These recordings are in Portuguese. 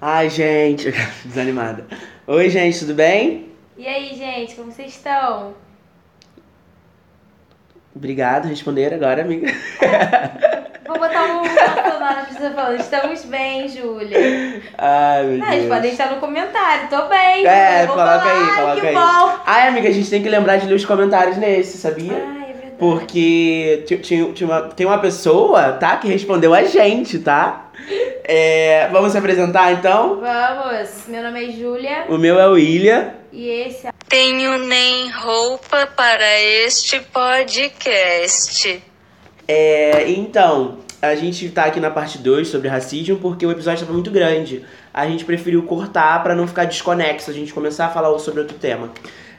Ai, gente, desanimada. Oi, gente, tudo bem? E aí, gente, como vocês estão? Obrigado, responder agora, amiga. Vou botar um sonora pra você falando. Estamos bem, Júlia. Ai, meu eles Deus. podem estar no comentário. Tô bem. É, Júlia. Coloca falar. aí, coloca que aí. bom. Ai, amiga, a gente tem que lembrar de ler os comentários nesse, sabia? Ai, é verdade. Porque ti- tinha, tinha uma, tem uma pessoa, tá, que respondeu a gente, tá? É, vamos se apresentar então? Vamos. Meu nome é Júlia O meu é o Ilha. e esse é Tenho nem roupa para este podcast. É, então, a gente tá aqui na parte 2 sobre racismo porque o episódio estava muito grande. A gente preferiu cortar pra não ficar desconexo, a gente começar a falar sobre outro tema.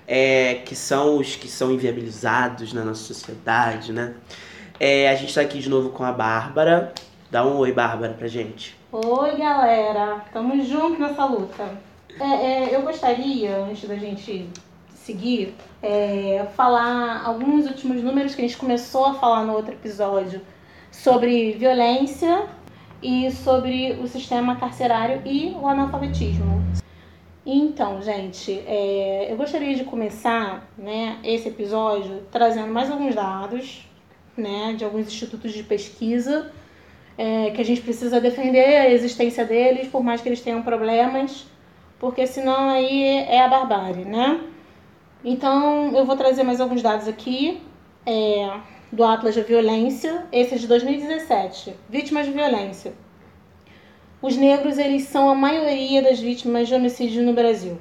É, que são os que são inviabilizados na nossa sociedade, né? É, a gente tá aqui de novo com a Bárbara. Dá um oi, Bárbara, pra gente. Oi, galera. Tamo junto nessa luta. É, é, eu gostaria, antes da gente seguir, é, falar alguns últimos números que a gente começou a falar no outro episódio sobre violência e sobre o sistema carcerário e o analfabetismo. Então, gente, é, eu gostaria de começar né, esse episódio trazendo mais alguns dados né, de alguns institutos de pesquisa é, que a gente precisa defender a existência deles, por mais que eles tenham problemas, porque senão aí é a barbárie, né? Então, eu vou trazer mais alguns dados aqui é, do Atlas da Violência, esse é de 2017, vítimas de violência. Os negros, eles são a maioria das vítimas de homicídio no Brasil.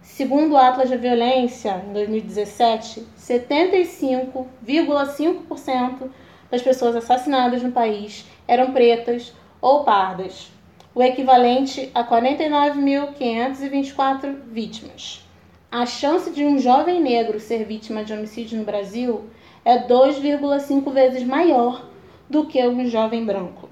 Segundo o Atlas da Violência, em 2017, 75,5% das pessoas assassinadas no país eram pretas ou pardas, o equivalente a 49.524 vítimas. A chance de um jovem negro ser vítima de homicídio no Brasil é 2,5 vezes maior do que um jovem branco.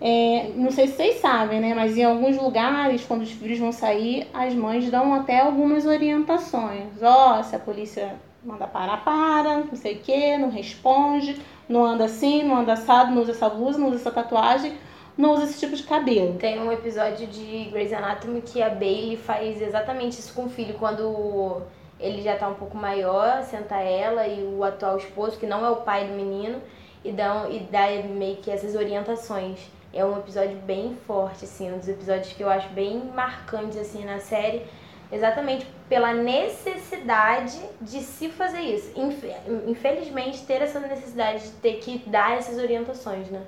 É, não sei se vocês sabem, né? Mas em alguns lugares, quando os filhos vão sair, as mães dão até algumas orientações. Ó, se a polícia manda parar, para, não sei o que, não responde, não anda assim, não anda assado, não usa essa blusa, não usa essa tatuagem, não usa esse tipo de cabelo. Tem um episódio de Grey's Anatomy que a Bailey faz exatamente isso com o filho, quando ele já tá um pouco maior, senta ela e o atual esposo, que não é o pai do menino, e dá, e dá meio que essas orientações. É um episódio bem forte, assim, um dos episódios que eu acho bem marcantes, assim, na série, exatamente pela necessidade de se fazer isso. Infe- Infelizmente, ter essa necessidade de ter que dar essas orientações, né?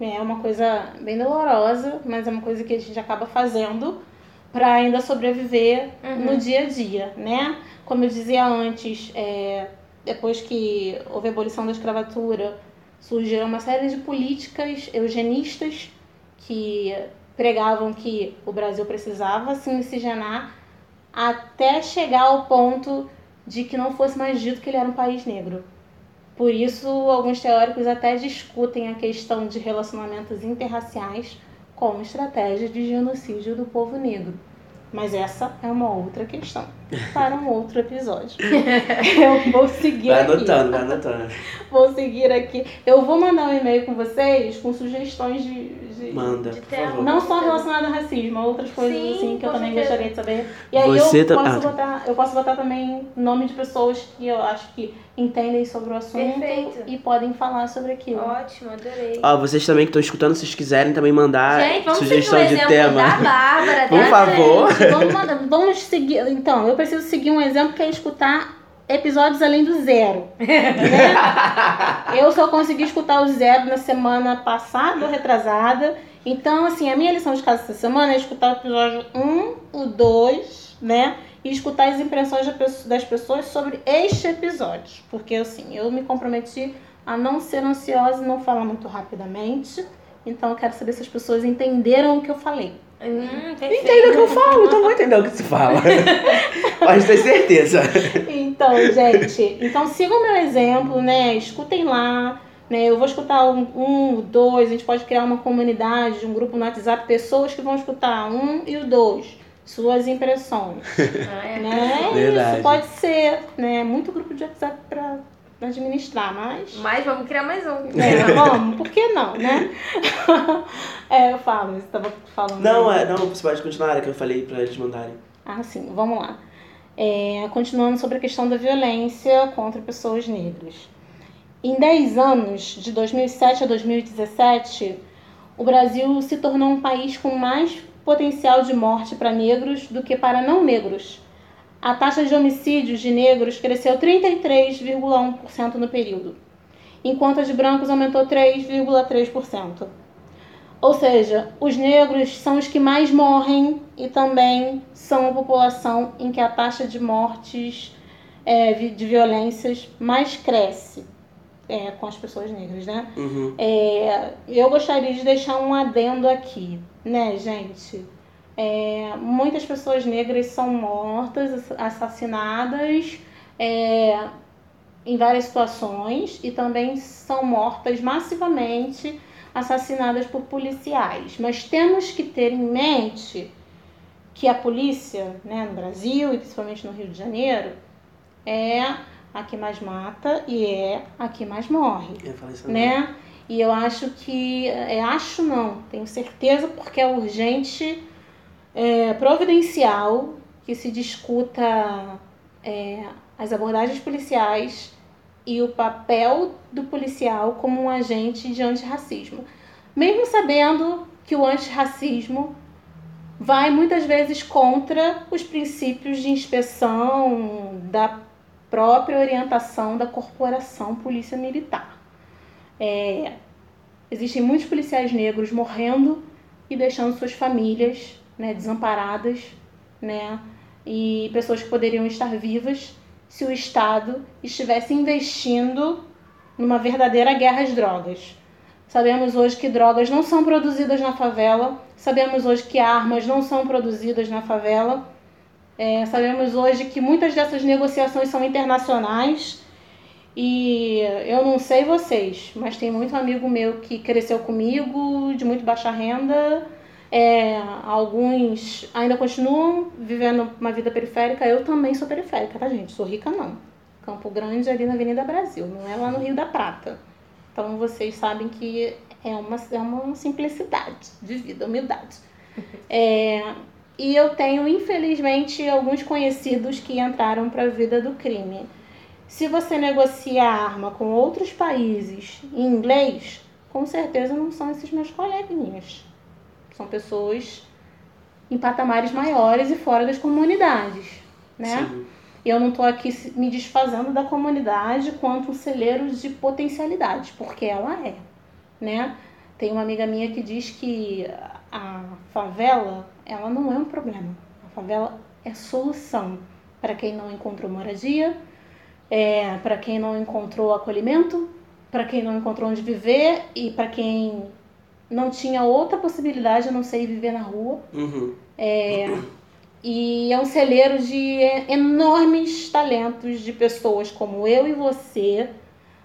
É, é uma coisa bem dolorosa, mas é uma coisa que a gente acaba fazendo para ainda sobreviver Uhum. no dia a dia, né? Como eu dizia antes, é, depois que houve a abolição da escravatura, surgiram uma série de políticas eugenistas que pregavam que o Brasil precisava se miscigenar até chegar ao ponto de que não fosse mais dito que ele era um país negro. Por isso, alguns teóricos até discutem a questão de relacionamentos interraciais como estratégia de genocídio do povo negro. Mas essa é uma outra questão para um outro episódio. Eu vou seguir Vai aqui. anotando, vai anotando. Vou seguir aqui. Eu vou mandar um e-mail com vocês com sugestões de, de- Manda, De por tema. favor. não só relacionado ao racismo, outras coisas Sim, assim que eu também certeza. gostaria de saber. E aí Você eu tá- posso ah, tá. botar, eu posso botar também nome de pessoas que eu acho que entendem sobre o assunto Perfeito. e podem falar sobre aquilo. Ótimo, adorei. Ó, vocês também que estão escutando, se vocês quiserem também mandar Gente, vamos sugestão seguir o de exemplo tema. da Bárbara, Por favor. gente? Vamos, mandar- vamos seguir. Então, eu preciso seguir um exemplo que é escutar episódios além do zero. né? Eu só consegui escutar o zero na semana passada ou retrasada. Então, assim, a minha lição de casa essa semana é escutar o episódio 1, o 2, né? E escutar as impressões das pessoas sobre este episódio. Porque, assim, eu me comprometi a não ser ansiosa e não falar muito rapidamente. Então, eu quero saber se as pessoas entenderam o que eu falei. Hum. Entenda o que eu falo, então vou entender o que se fala. Pode ter certeza. Então, gente, então sigam o meu exemplo, né? Escutem lá, né? Eu vou escutar um, um, dois, a gente pode criar uma comunidade, um grupo no WhatsApp, pessoas que vão escutar um e o dois, suas impressões, Ah, é. né? Verdade. Isso pode ser, né? Muito grupo de WhatsApp pra administrar, mas. Mas vamos criar mais um. É, vamos, por que não, né? é, eu falo, você estava falando. Não, aí. é, não, você pode continuar, é que eu falei pra eles mandarem. Ah, sim, vamos lá. É, continuando sobre a questão da violência contra pessoas negras. Em 10 anos, de 2007 a 2017, o Brasil se tornou um país com mais potencial de morte para negros do que para não negros. A taxa de homicídios de negros cresceu 33,1% no período, enquanto a de brancos aumentou 3,3%. Ou seja, os negros são os que mais morrem e também são a população em que a taxa de mortes é, de violências mais cresce é, com as pessoas negras, né? Uhum. É, eu gostaria de deixar um adendo aqui, né, gente? É, muitas pessoas negras são mortas, assassinadas é, em várias situações e também são mortas massivamente assassinadas por policiais. Mas temos que ter em mente que a polícia, né, no Brasil e principalmente no Rio de Janeiro, é a que mais mata e é a que mais morre Eu falei isso né? E eu acho que, é, acho não, tenho certeza porque é urgente, é, providencial que se discuta é, as abordagens policiais e o papel do policial como um agente de antirracismo. Mesmo sabendo que o antirracismo vai muitas vezes contra os princípios de inspeção da própria orientação da corporação polícia militar. É, existem muitos policiais negros morrendo e deixando suas famílias né, desamparadas, né, e pessoas que poderiam estar vivas se o Estado estivesse investindo numa verdadeira guerra às drogas. Sabemos hoje que drogas não são produzidas na favela, sabemos hoje que armas não são produzidas na favela, é, sabemos hoje que muitas dessas negociações são internacionais e eu não sei vocês, mas tem muito amigo meu que cresceu comigo, de muito baixa renda. É, alguns ainda continuam vivendo uma vida periférica. Eu também sou periférica, tá, gente? Sou rica, não. Campo Grande, ali na Avenida Brasil, não é lá no Rio da Prata. Então vocês sabem que é uma, é uma simplicidade de vida, humildade. É, e eu tenho, infelizmente, alguns conhecidos que entraram para a vida do crime. Se você negocia arma com outros países em inglês, com certeza não são esses meus coleguinhas. São pessoas em patamares maiores e fora das comunidades, né? Sim. Eu não estou aqui me desfazendo da comunidade quanto um celeiro de potencialidades, porque ela é, né? Tem uma amiga minha que diz que a favela, ela não é um problema. A favela é solução para quem não encontrou moradia, é, para quem não encontrou acolhimento, para quem não encontrou onde viver e para quem não tinha outra possibilidade a não ser viver na rua. Uhum. E é um celeiro de enormes talentos de pessoas como eu e você.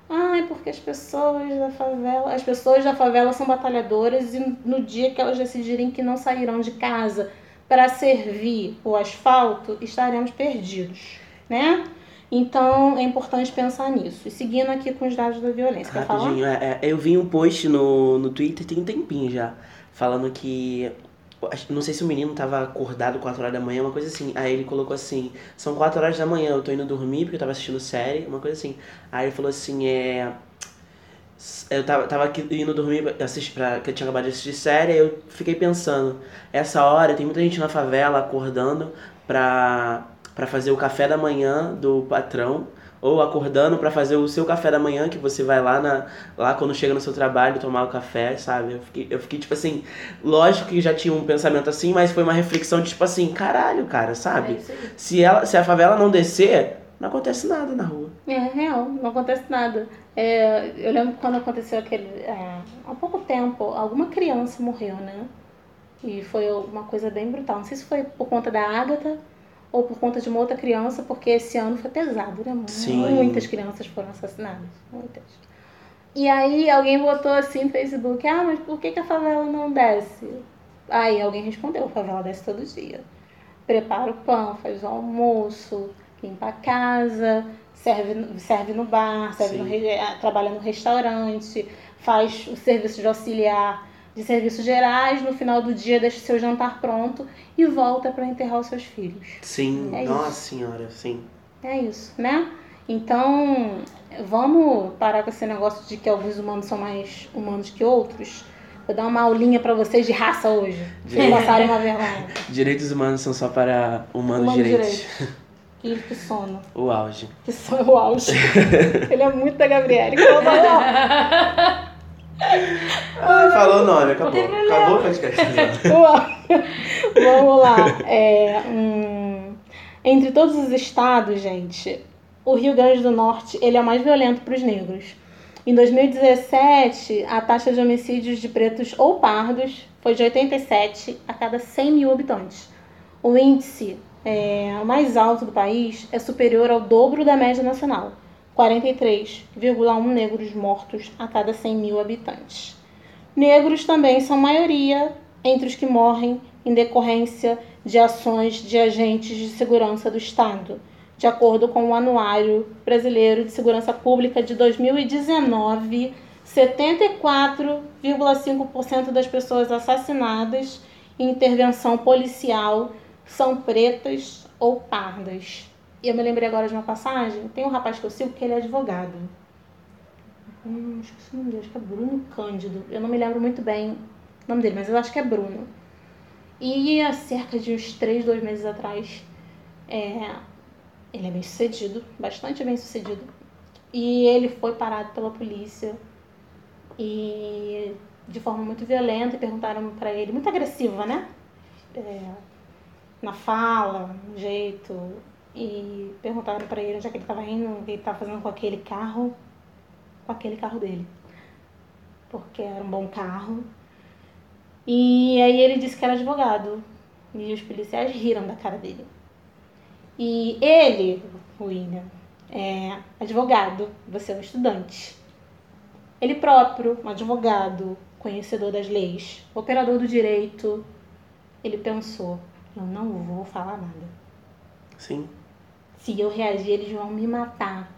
Ai, porque as pessoas da favela, as pessoas da favela são batalhadoras e no dia que elas decidirem que não sairão de casa para servir o asfalto, estaremos perdidos, né? Então é importante pensar nisso. E seguindo aqui com os dados da violência, quer falar? Rapidinho, é, é, eu vi um post no, no Twitter tem um tempinho já, falando que. Não sei se o menino tava acordado 4 horas da manhã, uma coisa assim. Aí ele colocou assim: são 4 horas da manhã, eu tô indo dormir porque eu tava assistindo série, uma coisa assim. Aí ele falou assim: é. Eu tava, tava aqui indo dormir pra assistir, pra, que eu tinha acabado de assistir série, aí eu fiquei pensando, essa hora tem muita gente na favela acordando pra, pra fazer o café da manhã do patrão, ou acordando pra fazer o seu café da manhã, que você vai lá, na, lá quando chega no seu trabalho tomar o café, sabe? Eu fiquei, eu fiquei tipo assim, lógico que já tinha um pensamento assim, mas foi uma reflexão de tipo assim, caralho, cara, É sabe? aí. Se, ela, se a favela não descer, não acontece nada na rua. É real, não acontece nada. É, eu lembro quando aconteceu aquele. É, há pouco tempo, alguma criança morreu, né? E foi uma coisa bem brutal. Não sei se foi por conta da Ágata ou por conta de uma outra criança, porque esse ano foi pesado, né? Sim. Muitas crianças foram assassinadas. Muitas. E aí alguém botou assim no Facebook, ah, mas por que, que a favela não desce? Aí alguém respondeu, a favela desce todo dia. Prepara o pão, faz o almoço, limpa a casa, serve, serve no bar, serve no, eh, trabalha no restaurante, faz o serviço de auxiliar de serviços gerais, no final do dia deixa o seu jantar pronto e volta para enterrar os seus filhos. Sim, É nossa isso. senhora, sim. É isso, né? Então, vamos parar com esse negócio de que alguns humanos são mais humanos que outros. Vou dar uma aulinha pra vocês de raça hoje. Não passarem uma vergonha. Direitos humanos são só para humanos Humanos direitos. Que, que sono. O auge. Que sono o auge. Ele é muito da Gabriele. Que Ah, falou o nome, acabou. Acabou o podcast. Vamos lá. É, hum, entre todos os estados, gente, o Rio Grande do Norte ele é o mais violento para os negros. Em 2017, a taxa de homicídios de pretos ou pardos foi de 87 a cada 100 mil habitantes. O índice é, mais alto do país é superior ao dobro da média nacional, 43,1 negros mortos a cada 100 mil habitantes. Negros também são maioria entre os que morrem em decorrência de ações de agentes de segurança do Estado, de acordo com o Anuário Brasileiro de Segurança Pública de 2019. 74,5% das pessoas assassinadas em intervenção policial são pretas ou pardas. E eu me lembrei agora de uma passagem. Tem um rapaz que eu sigo que ele é advogado. Hum, esqueci o nome dele, acho que é Bruno Cândido. Eu não me lembro muito bem o nome dele, mas eu acho que é Bruno. E há cerca de uns 3, 2 meses atrás, é, ele é bem sucedido, bastante bem sucedido. E ele foi parado pela polícia e de forma muito violenta e perguntaram pra ele, muito agressiva, né? É, na fala, no jeito. E perguntaram pra ele onde é que ele tava indo, o que ele tava fazendo com aquele carro, com aquele carro dele. Porque era um bom carro. E aí ele disse que era advogado. E os policiais riram da cara dele. E ele, o William, é advogado, você é um estudante. Ele próprio, um advogado, conhecedor das leis, operador do direito, ele pensou, eu não vou falar nada. Sim. Se eu reagir, eles vão me matar.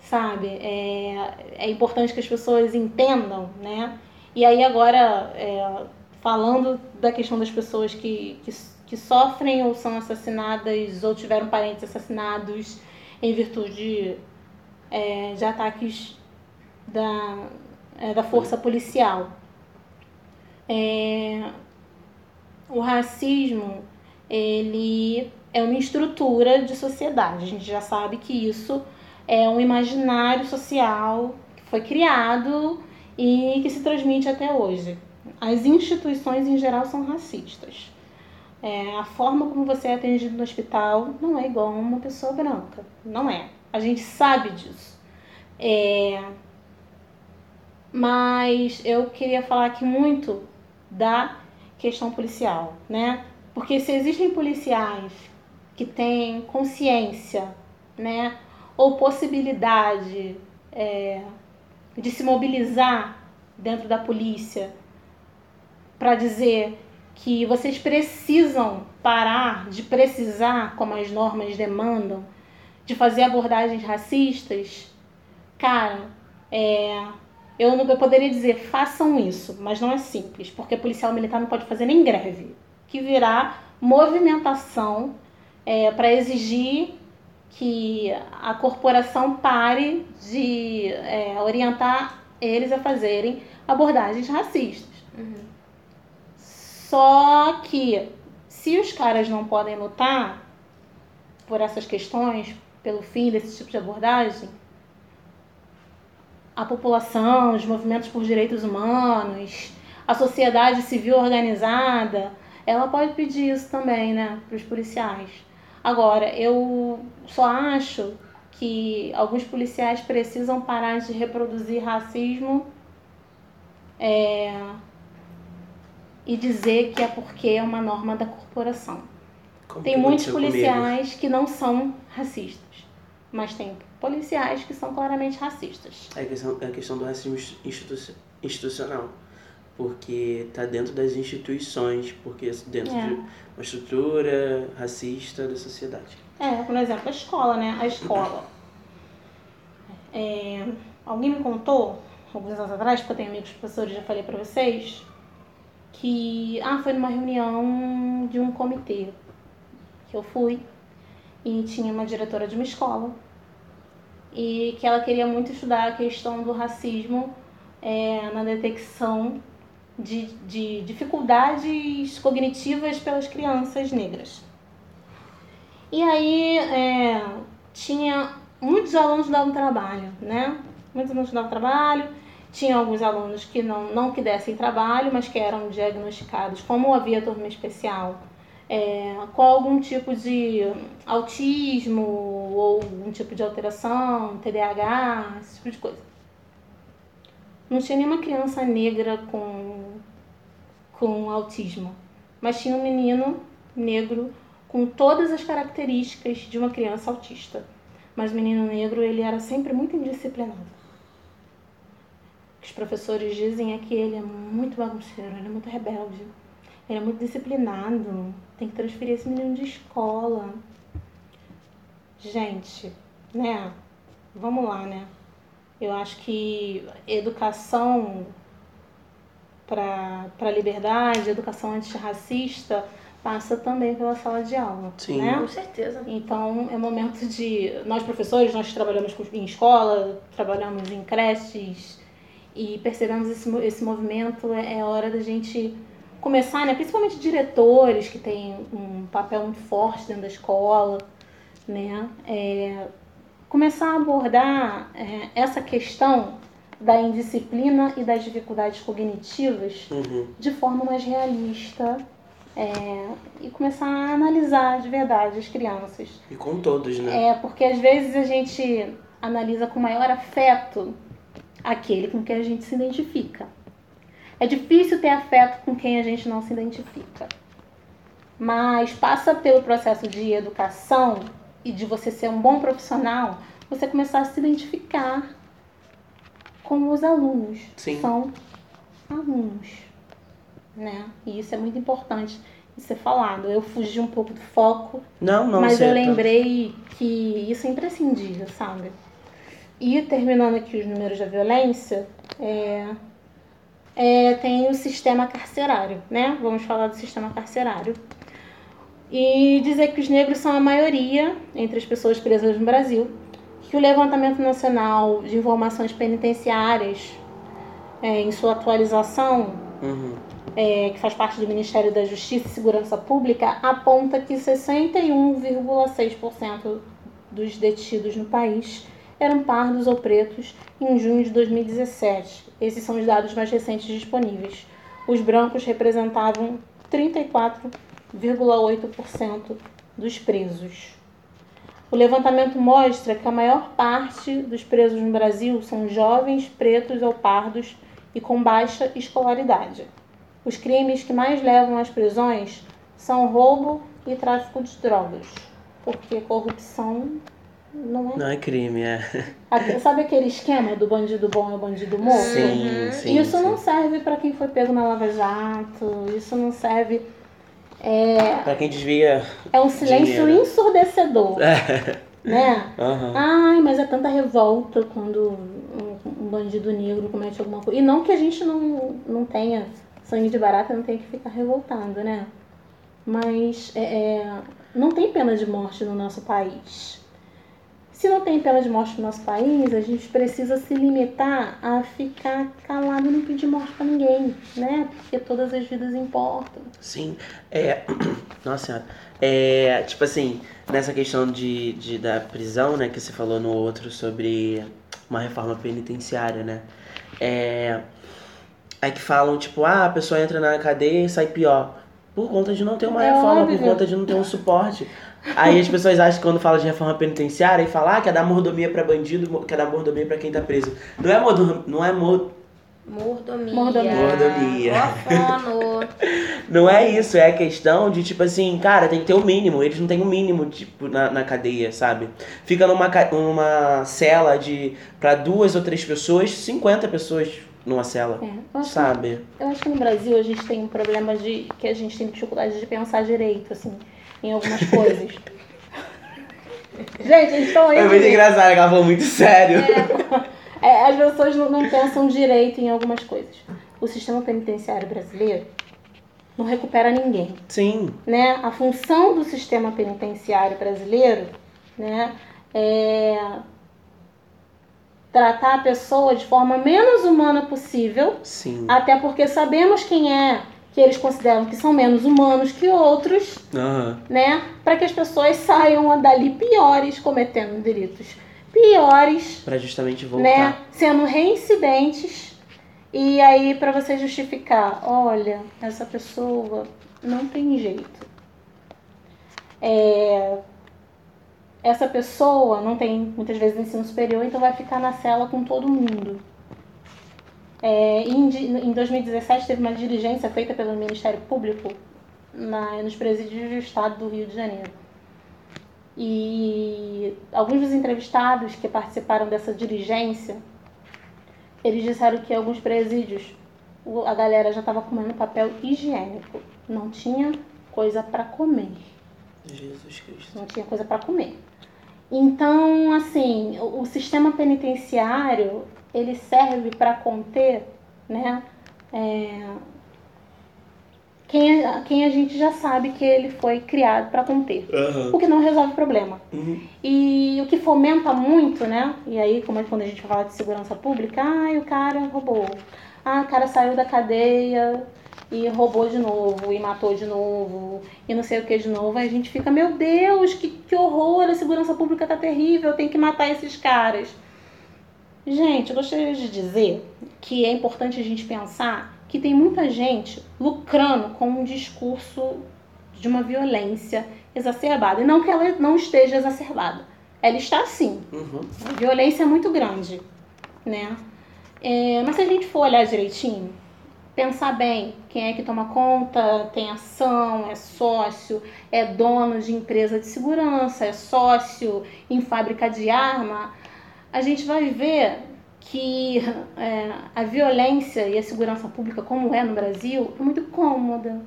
Sabe? É, é importante que as pessoas entendam, né? E aí agora, é, falando da questão das pessoas que, que, que sofrem ou são assassinadas ou tiveram parentes assassinados em virtude é, de ataques da, é, da força policial. É, o racismo, ele é uma estrutura de sociedade. A gente já sabe que isso é um imaginário social que foi criado e que se transmite até hoje. As instituições em geral são racistas. É, a forma como você é atendido no hospital não é igual a uma pessoa branca. Não é. A gente sabe disso. É, mas eu queria falar aqui muito da questão policial, né? Porque se existem policiais que têm consciência, né, ou possibilidade é, de se mobilizar dentro da polícia para dizer que vocês precisam parar de precisar, como as normas demandam, de fazer abordagens racistas, cara, é, eu não eu poderia dizer façam isso, mas não é simples, porque policial militar não pode fazer nem greve, que virá movimentação é, para exigir que a corporação pare de é, orientar eles a fazerem abordagens racistas. Só que se os caras não podem lutar por essas questões, pelo fim desse tipo de abordagem, a população, os movimentos por direitos humanos, a sociedade civil organizada, ela pode pedir isso também, né, para os policiais. Agora, eu só acho que alguns policiais precisam parar de reproduzir racismo é, e dizer que é porque é uma norma da corporação. Como Tem muitos aconteceu comigo? policiais que não são racistas, mas tem policiais que são claramente racistas. É a questão, é a questão do racismo institu- institucional. Porque tá dentro das instituições, porque dentro É. de uma estrutura racista da sociedade. É, por exemplo, a escola, né? A escola. É, alguém me contou, alguns anos atrás, porque eu tenho amigos professores, já falei pra vocês, que ah, foi numa reunião de um comitê que eu fui e tinha uma diretora de uma escola e que ela queria muito estudar a questão do racismo é, na detecção de, de dificuldades cognitivas pelas crianças negras. E aí é, tinha muitos alunos dando trabalho, né? Muitos alunos dando trabalho, tinha alguns alunos que não, não que dessem trabalho, mas que eram diagnosticados, como havia turma especial, é, com algum tipo de autismo ou algum tipo de alteração, TDAH, esse tipo de coisa. Não tinha nenhuma criança negra com, com autismo, mas tinha um menino negro com todas as características de uma criança autista. Mas o menino negro, ele era sempre muito indisciplinado. Os professores dizem é que ele é muito bagunceiro, ele é muito rebelde, ele é muito disciplinado, tem que transferir esse menino de escola. Gente, né? Vamos lá, né? Eu acho que educação para a liberdade, educação antirracista, passa também pela sala de aula, Sim. né? Com certeza. Então é momento de nós professores nós trabalhamos em escola, trabalhamos em creches e percebemos esse, esse movimento é, é hora da gente começar, né? Principalmente diretores que têm um papel muito forte dentro da escola, né? É, começar a abordar é, essa questão da indisciplina e das dificuldades cognitivas Uhum. de forma mais realista é, e começar a analisar de verdade as crianças. E com todos, né? É, porque às vezes a gente analisa com maior afeto aquele com quem a gente se identifica. É difícil ter afeto com quem a gente não se identifica. Mas passa pelo processo de educação e de você ser um bom profissional, você começar a se identificar com os alunos. Sim. São alunos. Né? E isso é muito importante de ser falado. Eu fugi um pouco do foco, Não, não, mas eu certo. lembrei que isso é imprescindível, sabe? E terminando aqui os números da violência, é, é, tem o sistema carcerário, né? Vamos falar do sistema carcerário. E dizer que os negros são a maioria entre as pessoas presas no Brasil, que o Levantamento Nacional de Informações Penitenciárias, é, em sua atualização, Uhum. é, que faz parte do Ministério da Justiça e Segurança Pública, aponta que 61,6% dos detidos no país eram pardos ou pretos em junho de 2017. Esses são os dados mais recentes disponíveis. Os brancos representavam 34,8% dos presos. O levantamento mostra que a maior parte dos presos no Brasil são jovens, pretos ou pardos e com baixa escolaridade. Os crimes que mais levam às prisões são roubo e tráfico de drogas, porque corrupção não é. Não é crime, é. Sabe aquele esquema do bandido bom é o bandido morto? Sim, sim. isso sim. não serve para quem foi pego na Lava Jato, isso não serve. É, Pra quem desvia. é um silêncio Dinheiro. ensurdecedor, né? Aham. Ai, mas é tanta revolta quando um, um bandido negro comete alguma coisa. E não que a gente não, não tenha sangue de barata, não tenha que ficar revoltado, né? Mas é, é, não tem pena de morte no nosso país. Se não tem pena de morte no nosso país, a gente precisa se limitar a ficar calado e não pedir morte pra ninguém, né? Porque todas as vidas importam. Sim. É. Nossa senhora. É. Tipo assim, nessa questão de, de, da prisão, né, que você falou no outro sobre uma reforma penitenciária, né? É. É que falam, tipo, ah, a pessoa entra na cadeia e sai pior. Por conta de não ter uma É reforma, óbvio. por conta de não ter um suporte. Aí as pessoas acham que quando fala de reforma penitenciária e fala, ah, quer dar mordomia pra bandido, quer dar mordomia pra quem tá preso. Não é mordom, não é mor, Mordomia. Mordomia. Mordomia. Não é isso, é a questão de, tipo assim, cara, tem que ter o mínimo. Eles não têm o mínimo, tipo, na, na cadeia, sabe? Fica numa, numa cela de. pra duas ou três pessoas, 50 pessoas numa cela. É, eu acho que Sabe? Eu acho que no Brasil a gente tem um problema de que a gente tem dificuldade de pensar direito, assim, em algumas coisas. Gente, eles estão aí. É muito engraçado ela falou muito sério. É, as pessoas não, não pensam direito em algumas coisas. O sistema penitenciário brasileiro não recupera ninguém. Sim. né? A função do sistema penitenciário brasileiro, né, é tratar a pessoa de forma menos humana possível, Sim. até porque sabemos quem é que eles consideram que são menos humanos que outros, Aham. né? Para que as pessoas saiam dali piores, cometendo delitos piores, Pra justamente voltar. né? Sendo reincidentes. E aí, para você justificar, olha, essa pessoa não tem jeito. É, essa pessoa não tem muitas vezes ensino superior, então vai ficar na cela com todo mundo. É, em, em 2017 teve uma diligência feita pelo Ministério Público na, nos presídios do estado do Rio de Janeiro. E alguns dos entrevistados que participaram dessa diligência, eles disseram que alguns presídios a galera já estava comendo papel higiênico, não tinha coisa para comer Jesus Cristo. não tinha coisa para comer. Então, assim, o, o sistema penitenciário ele serve para conter, né? é, quem, a- quem a gente já sabe que ele foi criado para conter, Aham. o que não resolve o problema. Uhum. E o que fomenta muito, né? E aí, como é quando a gente fala de segurança pública, ah, o cara roubou. Ah, o cara saiu da cadeia e roubou de novo, e matou de novo, e não sei o que de novo. Aí a gente fica, meu Deus, que, que horror, a segurança pública tá terrível, tem que matar esses caras. Gente, eu gostaria de dizer que é importante a gente pensar que tem muita gente lucrando com um discurso de uma violência exacerbada. E não que ela não esteja exacerbada. Ela está sim. Uhum. A violência é muito grande, né? É, mas se a gente for olhar direitinho, pensar bem quem é que toma conta, tem ação, é sócio, é dono de empresa de segurança, é sócio em fábrica de arma, a gente vai ver que é, a violência e a segurança pública, como é no Brasil, é muito cômoda.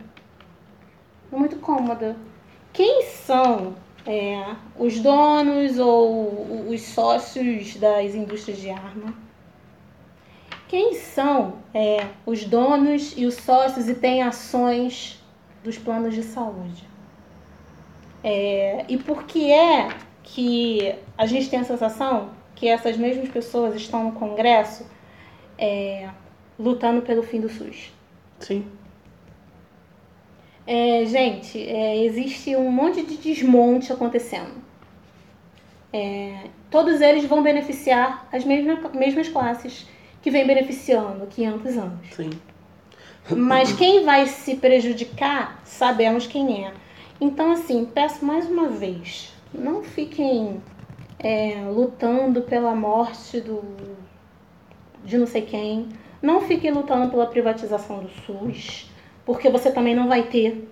É muito cômoda. Quem são é, os donos ou os sócios das indústrias de arma? Quem são é, os donos e os sócios e têm ações dos planos de saúde? É, e por que é que a gente tem a sensação que essas mesmas pessoas estão no Congresso é, lutando pelo fim do SUS? Sim. É, gente, é, existe um monte de desmonte acontecendo. É, todos eles vão beneficiar as mesmas, mesmas classes que vem beneficiando há 500 anos. Sim. Mas quem vai se prejudicar, sabemos quem é. Então, assim, peço mais uma vez, não fiquem é, lutando pela morte do, de não sei quem. Não fiquem lutando pela privatização do SUS, porque você também não vai ter.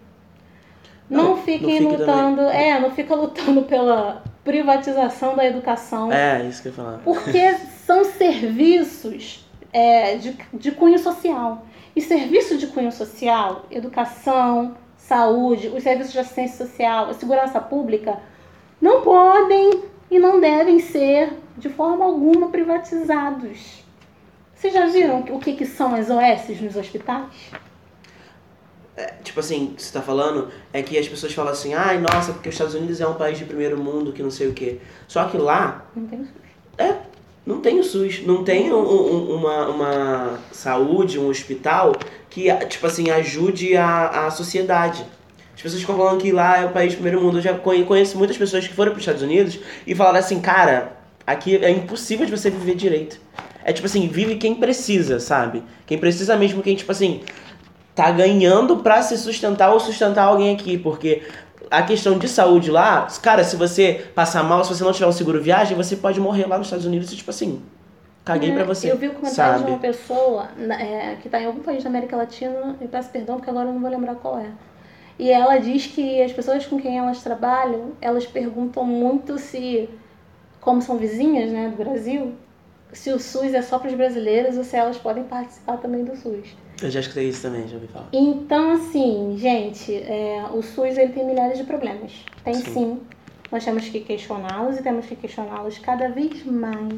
Não, Não, fiquem não fique lutando, é, não fica lutando pela privatização da educação. É, isso que eu ia falar. Porque são serviços é, de, de cunho social. E serviço de cunho social, educação, saúde, os serviços de assistência social, a segurança pública, não podem e não devem ser, de forma alguma, privatizados. Vocês já viram o que, que são as OS nos hospitais? Tipo assim, o que você tá falando é que as pessoas falam assim, ai, nossa, porque os Estados Unidos é um país de primeiro mundo, que não sei o quê. Só que lá Não tem SUS. não tem o SUS, não tem um- um- uma, uma saúde, um hospital que, tipo assim, ajude a, a sociedade. As pessoas ficam falando que lá é o país primeiro mundo. Eu já conhe- conheço muitas pessoas que foram para os Estados Unidos e falaram assim, cara, aqui é impossível de você viver direito. É tipo assim, vive quem precisa, sabe? Quem precisa mesmo, quem, tipo assim, tá ganhando pra se sustentar ou sustentar alguém aqui. Porque a questão de saúde lá, cara, se você passar mal, se você não tiver um seguro viagem, você pode morrer lá nos Estados Unidos e, tipo assim, caguei É, pra você. Eu vi o comentário sabe? de uma pessoa é, que está em algum país da América Latina, eu peço perdão porque agora eu não vou lembrar qual é. E ela diz que as pessoas com quem elas trabalham, elas perguntam muito se, como são vizinhas né, do Brasil, se o SUS é só para os brasileiros ou se elas podem participar também do SUS. Eu já escutei isso também, já ouvi falar. Então, assim, gente, é, o SUS ele tem milhares de problemas. Tem Sim. sim. Nós temos que questioná-los e temos que questioná-los cada vez mais.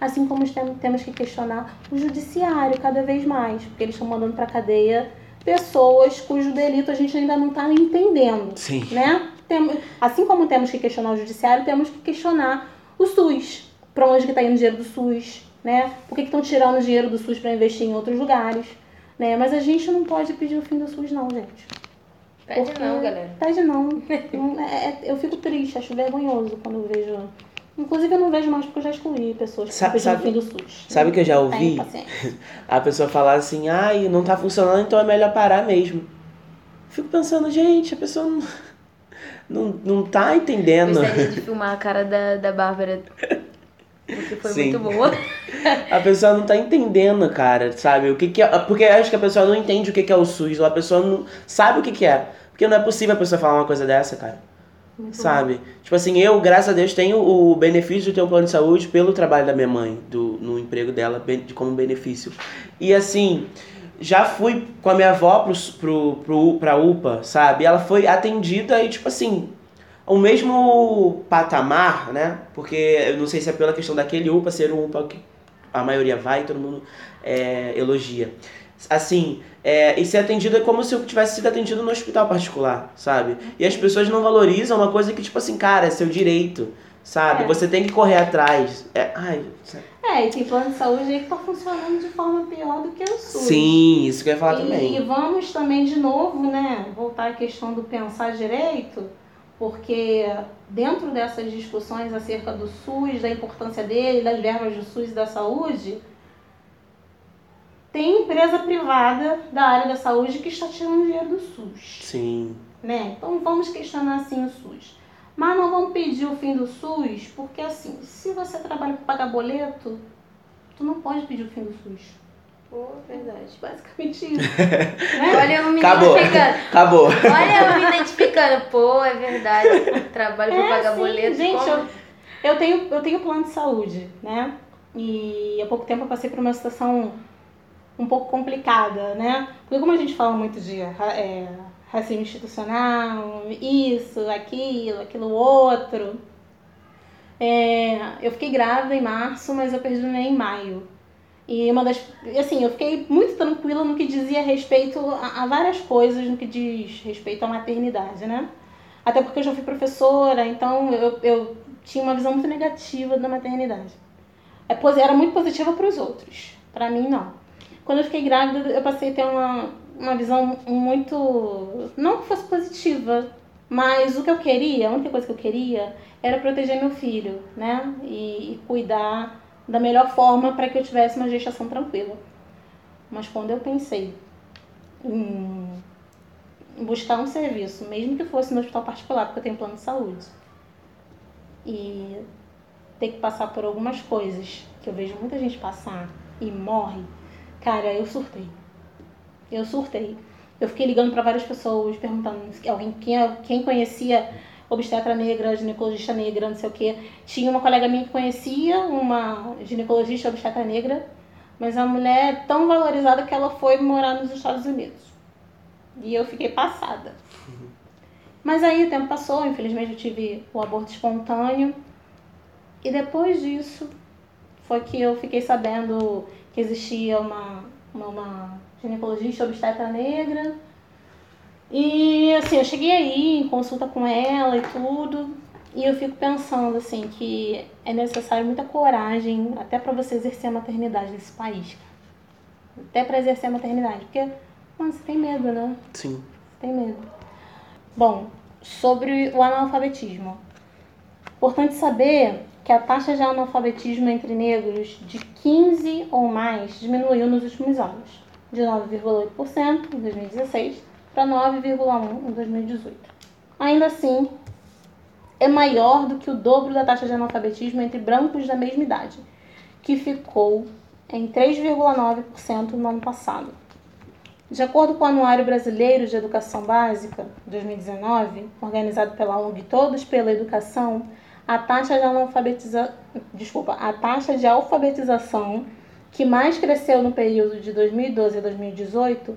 Assim como tem- temos que questionar o judiciário cada vez mais, porque eles estão mandando para cadeia pessoas cujo delito a gente ainda não está entendendo Sim. né? Tem- assim como temos que questionar o judiciário, temos que questionar o SUS. Para onde que está indo o dinheiro do SUS, né? Por que estão tirando o dinheiro do SUS para investir em outros lugares, né? Mas a gente não pode pedir o fim do SUS não, gente. Pede Porque- não, galera. Pede não. Não, é- é- eu fico triste, acho vergonhoso quando eu vejo... Inclusive eu não vejo mais porque eu já excluí pessoas que sabe- o fim do SUS. Sabe o que eu já ouvi? A pessoa falar assim, ai, não tá funcionando, então é melhor parar mesmo. Fico pensando, gente, a pessoa não, não, não tá entendendo. Gostaria de filmar a cara da, da Bárbara. Porque foi Sim. muito boa. A pessoa não tá entendendo, cara, sabe? O que que é, porque eu acho que a pessoa não entende o que que é o SUS, ou a pessoa não sabe o que que é. Porque não é possível a pessoa falar uma coisa dessa, cara. Sabe? Tipo assim, eu, graças a Deus, tenho o benefício de ter um plano de saúde pelo trabalho da minha mãe, do, no emprego dela, de- como benefício. E assim, já fui com a minha avó pro, pro, pro, pra UPA, sabe? Ela foi atendida e, tipo assim, o mesmo patamar, né? Porque eu não sei se é pela questão daquele UPA ser um UPA que a maioria vai e todo mundo é, elogia. Assim, é, e ser atendido é como se eu tivesse sido atendido no hospital particular, sabe? E as pessoas não valorizam uma coisa que, tipo assim, cara, é seu direito, sabe? É. Você tem que correr atrás. É, ai? É, e tem plano de saúde aí que tá funcionando de forma pior do que o SUS. sim, isso que eu ia falar E, também. e vamos também de novo, né, voltar à questão do pensar direito, porque dentro dessas discussões acerca do SUS, da importância dele, das verbas do SUS e da saúde, tem empresa privada da área da saúde que está tirando dinheiro do SUS Sim. né? Então vamos questionar assim o SUS. Mas não vamos pedir o fim do SUS, porque assim, se você trabalha para pagar boleto, tu não pode pedir o fim do SUS. Pô, verdade. Basicamente isso. né? Olha eu me Acabou. identificando. Acabou. Olha eu me identificando. Pô, é verdade. Trabalho pra É, pagar sim, boleto. gente, eu, eu tenho eu tenho plano de saúde, né? E há pouco tempo eu passei por uma situação um pouco complicada, né? Porque como a gente fala muito de é, racismo institucional, isso, aquilo, aquilo outro, é, eu fiquei grávida em março, mas eu perdi o neném em maio. E uma das. Assim, eu fiquei muito tranquila no que dizia respeito a, a várias coisas, no que diz respeito à maternidade, né? Até porque eu já fui professora, então eu, eu tinha uma visão muito negativa da maternidade. É, era muito positiva para os outros, para mim não. Quando eu fiquei grávida, eu passei a ter uma, uma visão muito. Não que fosse positiva, mas o que eu queria, a única coisa que eu queria era proteger meu filho, né? E, e cuidar da melhor forma para que eu tivesse uma gestação tranquila. Mas quando eu pensei em buscar um serviço, mesmo que fosse no hospital particular, porque eu tenho plano de saúde, e ter que passar por algumas coisas que eu vejo muita gente passar e morre, cara, eu surtei. Eu surtei. Eu fiquei ligando para várias pessoas, perguntando alguém quem, quem conhecia obstetra negra, ginecologista negra, não sei o quê. Tinha uma colega minha que conhecia uma ginecologista obstetra negra, mas a mulher é tão valorizada que ela foi morar nos Estados Unidos. E eu fiquei passada. Mas aí o tempo passou, infelizmente eu tive o aborto espontâneo. E depois disso foi que eu fiquei sabendo que existia uma, uma, uma ginecologista obstetra negra. E assim, eu cheguei aí em consulta com ela e tudo. E eu fico pensando assim que é necessário muita coragem até para você exercer a maternidade nesse país. Até para exercer a maternidade, porque mano, você tem medo, né? Sim. Tem medo. Bom, sobre o analfabetismo. Importante saber que a taxa de analfabetismo entre negros de 15 ou mais diminuiu nos últimos anos, de 9,8% em 2016 para 9,1% em 2018. Ainda assim, é maior do que o dobro da taxa de analfabetismo entre brancos da mesma idade, que ficou em 3,9% no ano passado. De acordo com o Anuário Brasileiro de Educação Básica 2019, organizado pela ONG Todos pela Educação, a taxa de alfabetiza... Desculpa, a taxa de alfabetização que mais cresceu no período de 2012 a 2018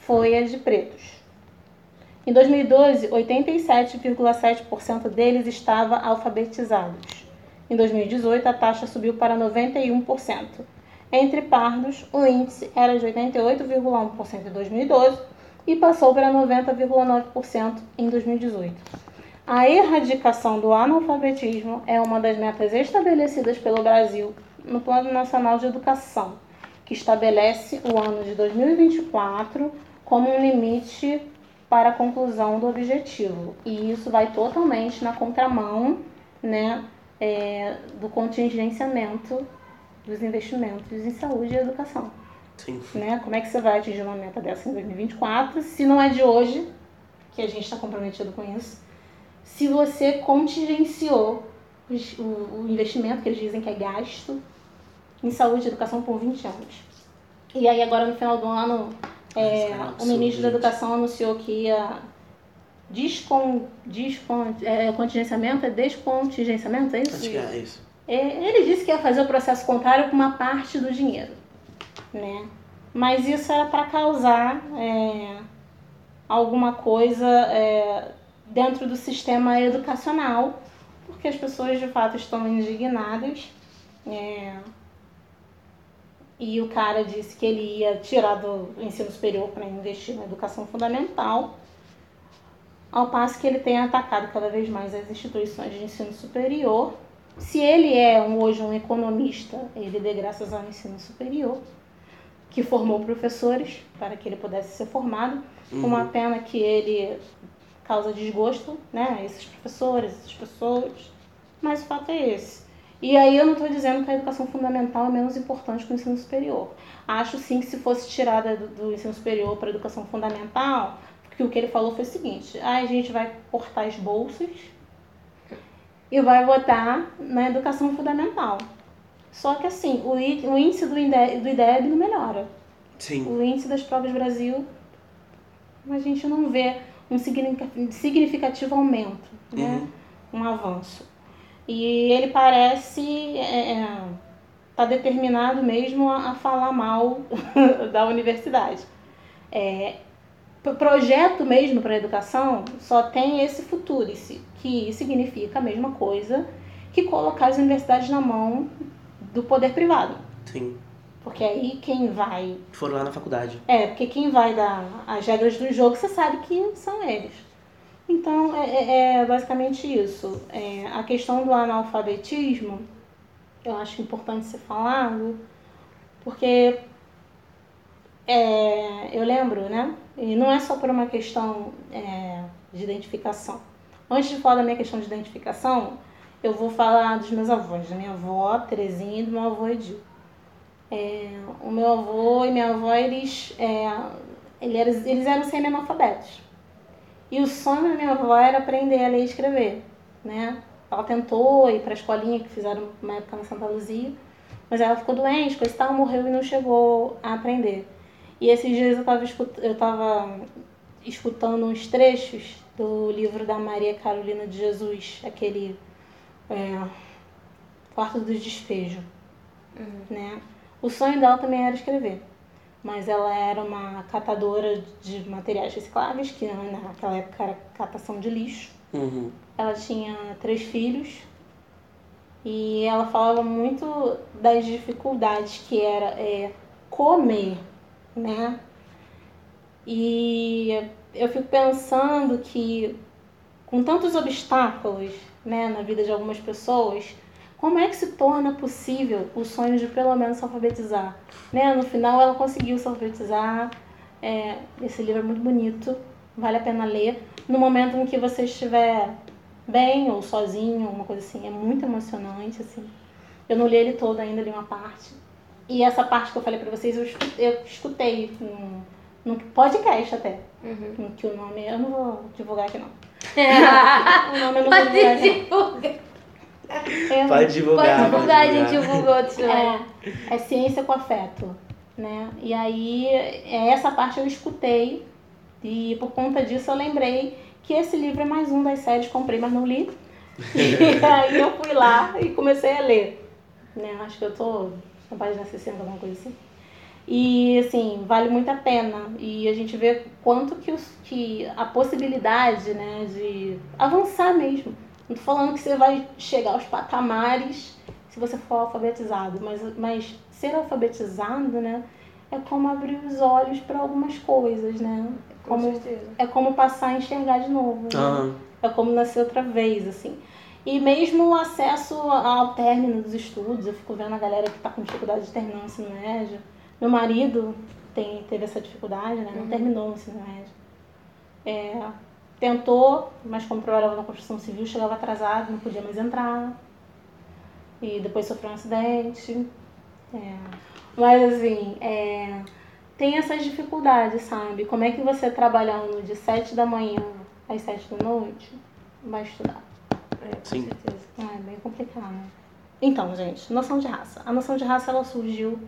foi a de pretos. Em 2012, 87,7% deles estavam alfabetizados. Em 2018, a taxa subiu para 91%. Entre pardos, o índice era de 88,1% em 2012 e passou para 90,9% em 2018. A erradicação do analfabetismo é uma das metas estabelecidas pelo Brasil no Plano Nacional de Educação, que estabelece o ano de 2024 como um limite para a conclusão do objetivo. E isso vai totalmente na contramão né, é, do contingenciamento dos investimentos em saúde e educação. Sim. Né? Como é que você vai atingir uma meta dessa em 2024 se não é de hoje, que a gente está comprometido com isso, se você contingenciou o, o investimento que eles dizem que é gasto em saúde e educação por 20 anos. E aí agora no final do ano é, o ministro da Educação anunciou que ia descon, descon, é, contingenciamento, é descontingenciamento, é isso? Acho que é isso. É, ele disse que ia fazer o processo contrário com uma parte do dinheiro, né? Mas isso era para causar é, alguma coisa é, dentro do sistema educacional, porque as pessoas de fato estão indignadas. É, e o cara disse que ele ia tirar do ensino superior para investir na educação fundamental, ao passo que ele tem atacado cada vez mais as instituições de ensino superior. Se ele é um, hoje um economista, ele dê graças ao ensino superior, que formou professores para que ele pudesse ser formado. Uhum. Uma pena que ele causa desgosto, né, a esses professores, essas pessoas, mas o fato é esse. E aí eu não estou dizendo que a educação fundamental é menos importante que o ensino superior. Acho sim que se fosse tirada do, do ensino superior para a educação fundamental, porque o que ele falou foi o seguinte, a gente vai cortar as bolsas e vai botar na educação fundamental. Só que assim, o, o índice do IDEB, do IDEB não melhora. Sim. O índice das provas Brasil, a gente não vê um significativo aumento, né? Uhum. um avanço. E ele parece é, é, tá determinado mesmo a, a falar mal da universidade. É, projeto mesmo para a educação só tem esse futurice, que significa a mesma coisa que colocar as universidades na mão do poder privado. Sim. Porque aí quem vai. Foram lá na faculdade. É, porque quem vai dar as regras do jogo, você sabe que são eles. Então, é, é, é basicamente isso. É, a questão do analfabetismo, eu acho importante ser falado, porque é, eu lembro, né? E não é só por uma questão é, de identificação. Antes de falar da minha questão de identificação, eu vou falar dos meus avós, da minha avó, Terezinha, e do meu avô Edil. É, o meu avô e minha avó, eles, é, eles, eles eram semi-analfabetos. E o sonho da minha avó era aprender a ler e escrever, né? Ela tentou ir para a escolinha que fizeram uma época na Santa Luzia, mas ela ficou doente, coisa e tal, morreu e não chegou a aprender. E esses dias eu estava eu tava escutando uns trechos do livro da Maria Carolina de Jesus, aquele é, Quarto do Despejo, uhum. né? O sonho dela também era escrever mas ela era uma catadora de materiais recicláveis, que naquela época era catação de lixo. Uhum. Ela tinha três filhos e ela falava muito das dificuldades que era é, comer, né? E eu fico pensando que com tantos obstáculos né, na vida de algumas pessoas, como é que se torna possível o sonho de pelo menos se alfabetizar? Né? No final ela conseguiu se alfabetizar. É, esse livro é muito bonito, vale a pena ler. No momento em que você estiver bem ou sozinho, uma coisa assim, é muito emocionante, assim. Eu não li ele todo ainda, li uma parte. E essa parte que eu falei pra vocês, eu escutei, eu escutei num, num podcast até. Uhum. Que o nome, eu não vou divulgar aqui não. o nome eu não vou divulgar. divulgar. É, Pode divulgar. Pode divulgar, a gente divulgou outros é, é ciência com afeto, né? E aí, é, essa parte eu escutei e por conta disso eu lembrei que esse livro é mais um das séries, comprei, mas não li. E aí eu fui lá e comecei a ler. Né? Acho que eu tô na página 60, alguma coisa assim. E assim, vale muito a pena. E a gente vê quanto que, os, que a possibilidade né, de avançar mesmo. Não tô falando que você vai chegar aos patamares se você for alfabetizado, mas, mas ser alfabetizado, né, é como abrir os olhos para algumas coisas, né? Com Como, certeza. é como passar a enxergar de novo. né? Aham. É como nascer outra vez, assim. E mesmo o acesso ao término dos estudos, eu fico vendo a galera que está com dificuldade de terminar o ensino médio. Meu marido tem, teve essa dificuldade, né? Não terminou o ensino médio. É, tentou, mas como trabalhava na construção civil, chegava atrasado, não podia mais entrar. E depois sofreu um acidente. É, mas assim, é, tem essas dificuldades, sabe? Como é que você trabalhando de 7 da manhã às 7 da noite vai estudar? É, com Sim. certeza. Ah, é bem complicado. Então, gente, noção de raça. A noção de raça ela surgiu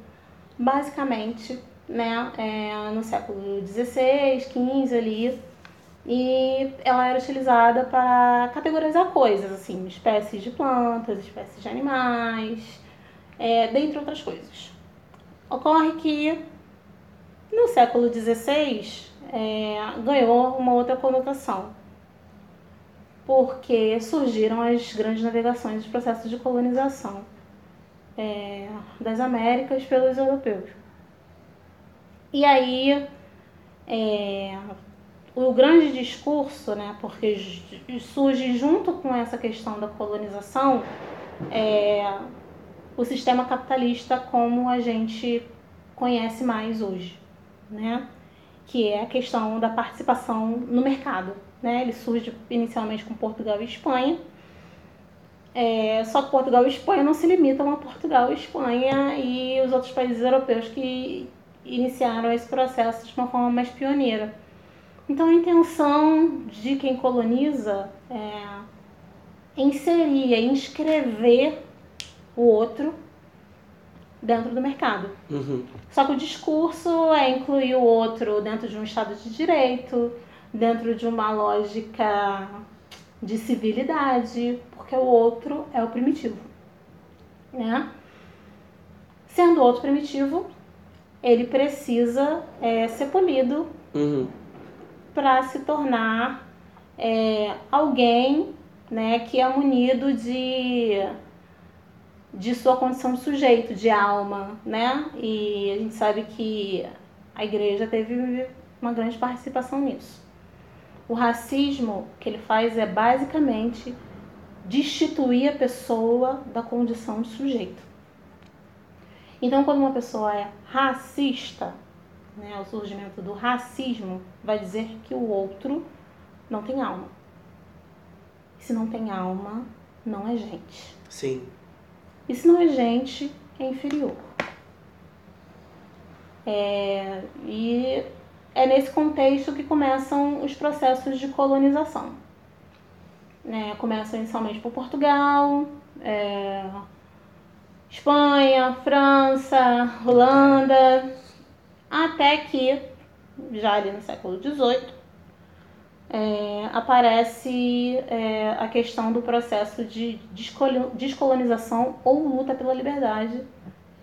basicamente né, é, no século XVI, XV ali. E ela era utilizada para categorizar coisas, assim, espécies de plantas, espécies de animais, é, dentre outras coisas. Ocorre que no século XVI é, ganhou uma outra conotação porque surgiram as grandes navegações, os processos de colonização é, das Américas pelos europeus. E aí, é, o grande discurso, né, porque surge junto com essa questão da colonização, é, o sistema capitalista como a gente conhece mais hoje, né? que é a questão da participação no mercado. Né? Ele surge inicialmente com Portugal e Espanha, é, só que Portugal e Espanha não se limitam a Portugal e Espanha e os outros países europeus que iniciaram esse processo de uma forma mais pioneira. Então a intenção de quem coloniza é inserir, é inscrever o outro dentro do mercado. Uhum. Só que o discurso é incluir o outro dentro de um Estado de Direito, dentro de uma lógica de civilidade, porque o outro é o primitivo. Né? Sendo o outro primitivo, ele precisa é, ser polido Uhum. Para se tornar é, alguém né, que é munido de, de sua condição de sujeito, de alma, né? E a gente sabe que a igreja teve uma grande participação nisso. O racismo que ele faz é basicamente destituir a pessoa da condição de sujeito. Então, quando uma pessoa é racista, né, o surgimento do racismo vai dizer que o outro não tem alma. E se não tem alma, não é gente. Sim. E se não é gente, é inferior. É, e é nesse contexto que começam os processos de colonização. Né, começam inicialmente por Portugal, é, Espanha, França, Holanda, até que, já ali no século XVIII, é, aparece é, a questão do processo de descolo- descolonização ou luta pela liberdade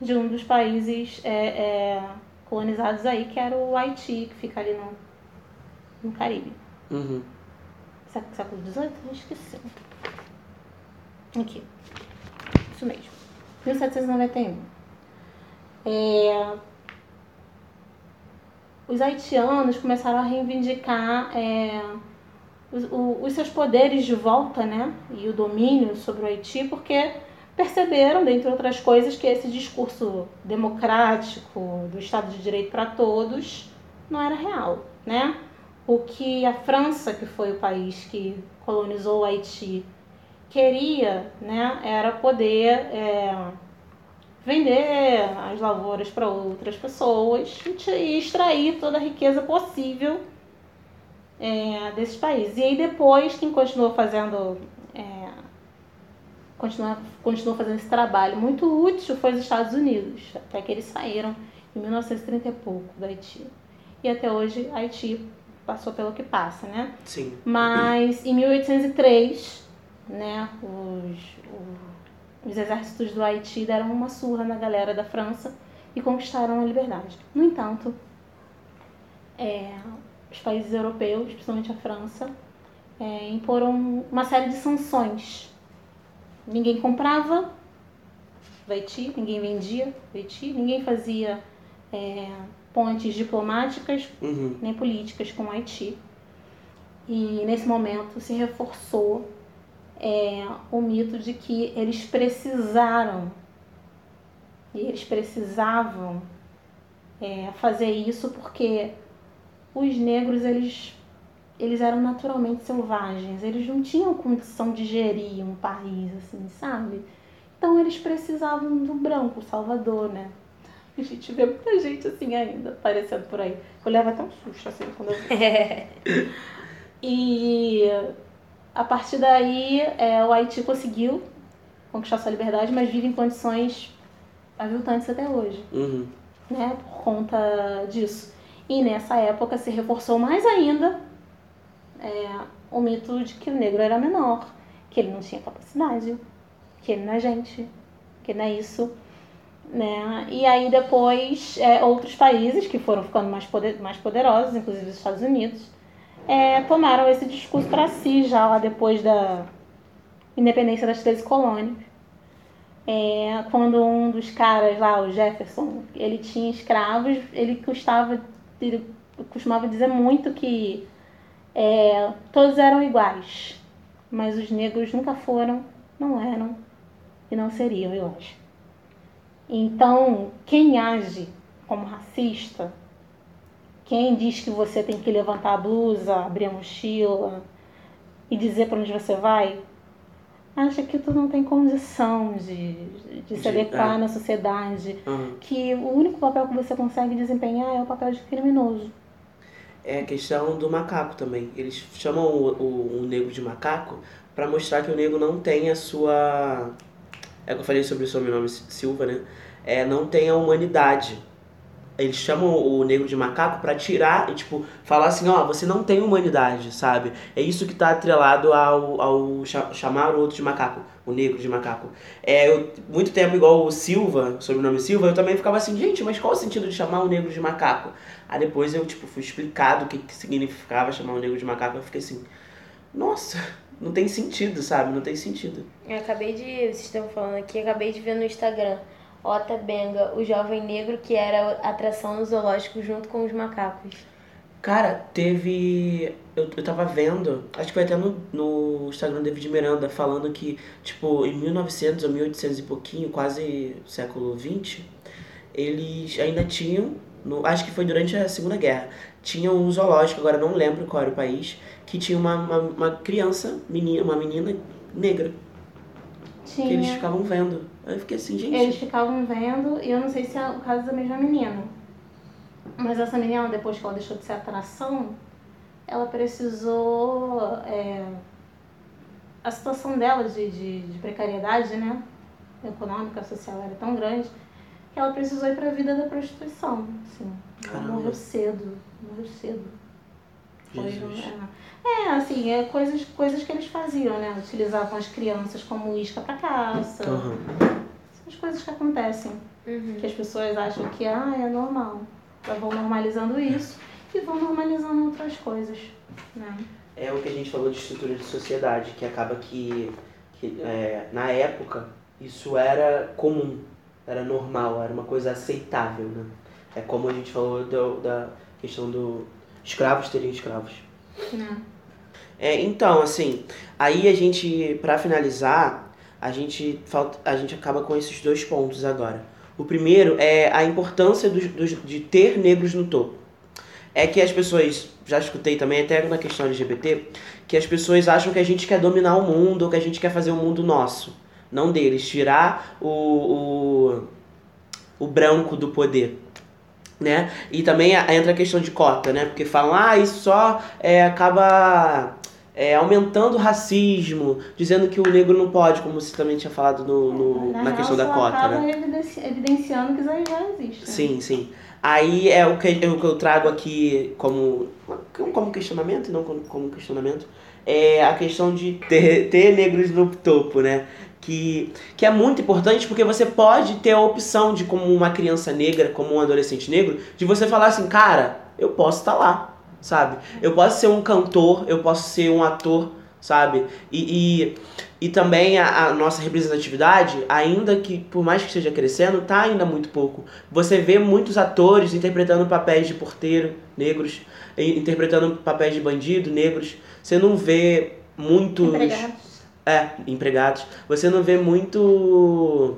de um dos países é, é, colonizados aí, que era o Haiti, que fica ali no, no Caribe. Uhum. Sé- Século XVIII? Esqueci. Aqui. Isso mesmo. 1791. É, os haitianos começaram a reivindicar é, os, os seus poderes de volta, né? E o domínio sobre o Haiti, porque perceberam, dentre outras coisas, que esse discurso democrático do Estado de Direito para todos não era real, né? O que a França, que foi o país que colonizou o Haiti, queria, né, era poder é, vender as lavouras para outras pessoas e extrair toda a riqueza possível é, desses países. E aí depois quem continuou fazendo é, continuou, continuou fazendo esse trabalho muito útil foi os Estados Unidos, até que eles saíram em 1930 e pouco do Haiti. E até hoje Haiti passou pelo que passa, né? Sim. Mas em 1803, né, os, o- os exércitos do Haiti deram uma surra na galera da França e conquistaram a liberdade. No entanto, é, os países europeus, principalmente a França, é, imporam uma série de sanções. Ninguém comprava Haiti, ninguém vendia Haiti, ninguém fazia é, pontes diplomáticas Uhum. nem políticas com o Haiti. E nesse momento se reforçou é, o mito de que eles precisaram, e eles precisavam é, fazer isso porque os negros eles, eles eram naturalmente selvagens, eles não tinham condição de gerir um país assim, sabe? Então eles precisavam do branco, Salvador, né? A gente vê muita gente assim ainda aparecendo por aí. Eu levo até um susto assim quando eu vi. E a partir daí é, o Haiti conseguiu conquistar sua liberdade, mas vive em condições aviltantes até hoje, Uhum. né? Por conta disso. E nessa época se reforçou mais ainda é, o mito de que o negro era menor, que ele não tinha capacidade, que ele não é gente, que ele não é isso. Né? E aí depois é, outros países que foram ficando mais, poder, mais poderosos, inclusive os Estados Unidos, é, tomaram esse discurso para si já lá depois da independência das 13 colônias. É, quando um dos caras lá, o Jefferson, ele tinha escravos, ele custava, ele costumava dizer muito que é, todos eram iguais, mas os negros nunca foram, não eram e não seriam iguais. Então, quem age como racista, quem diz que você tem que levantar a blusa, abrir a mochila e dizer para onde você vai, acha que tu não tem condição de, de se De- adequar é. na sociedade, Uhum. que o único papel que você consegue desempenhar é o papel de criminoso. É a questão do macaco também. Eles chamam o, o, o negro de macaco pra mostrar que o negro não tem a sua. É que eu falei sobre o sobrenome Silva, né? É, não tem a humanidade. Eles chamam o negro de macaco pra tirar e, tipo, falar assim: ó, você não tem humanidade, sabe? É isso que tá atrelado ao, ao cha- chamar o outro de macaco, o negro de macaco. É, eu, muito tempo, igual o Silva, sobrenome Silva, eu também ficava assim: gente, mas qual o sentido de chamar o negro de macaco? Aí depois eu, tipo, fui explicado o que, que significava chamar o negro de macaco. Eu fiquei assim, nossa, não tem sentido, sabe? Não tem sentido. Eu acabei de. Vocês estão falando aqui, acabei de ver no Instagram. Ota Benga, o jovem negro que era atração no zoológico junto com os macacos. Cara, teve. Eu, eu tava vendo, acho que foi até no, no Instagram do David Miranda, falando que, tipo, em 1900 ou 1800 e pouquinho, quase século 20, eles ainda tinham, no, acho que foi durante a Segunda Guerra, tinha um zoológico, agora não lembro qual era o país, que tinha uma, uma, uma criança, menina, uma menina negra, que eles Tinha. ficavam vendo. Aí eu fiquei assim, gente. Eles ficavam vendo, e eu não sei se é o caso da mesma menina. Mas essa menina, depois que ela deixou de ser atração, ela precisou. é, a situação dela de, de, de precariedade, né? Econômica, social era tão grande que ela precisou ir para a vida da prostituição. Assim. Ela morreu cedo. Morreu cedo. Foi, Jesus. é, é, assim, é coisas, coisas que eles faziam, né? Utilizavam as crianças como isca para caça. Aham. As coisas que acontecem, Uhum. que as pessoas acham que ah, é normal. Elas vão normalizando isso e vão normalizando outras coisas. Né? É o que a gente falou de estrutura de sociedade, que acaba que, que é, na época isso era comum, era normal, era uma coisa aceitável, né? É como a gente falou do- da questão do escravos terem escravos. Né? É, então, assim, aí a gente, pra finalizar, a gente, falta, a gente acaba com esses dois pontos agora. O primeiro é a importância dos, dos- de ter negros no topo. É que as pessoas, já escutei também, até na questão LGBT, que as pessoas acham que a gente quer dominar o mundo, ou que a gente quer fazer o mundo nosso, não deles. Tirar o, o, o branco do poder. Né? E também entra a questão de cota, né? Porque falam, ah, isso só é, acaba é, aumentando o racismo, dizendo que o negro não pode, como você também tinha falado no, no- na, real, questão da cota, acaba né? evidenci- evidenciando que isso aí já existe. né? Sim, sim. Aí é o que, é o que eu trago aqui como, como questionamento, não como, como questionamento, é a questão de ter, ter negros no topo, né? Que, que é muito importante porque você pode ter a opção de, como uma criança negra, como um adolescente negro, de você falar assim, cara, eu posso estar lá, sabe? Eu posso ser um cantor, eu posso ser um ator, sabe? E, e, e também a, a, nossa representatividade, ainda que por mais que esteja crescendo, tá ainda muito pouco. Você vê muitos atores interpretando papéis de porteiro negros, interpretando papéis de bandido negros. Você não vê muitos. Empregados. É, empregados. Você não vê muito.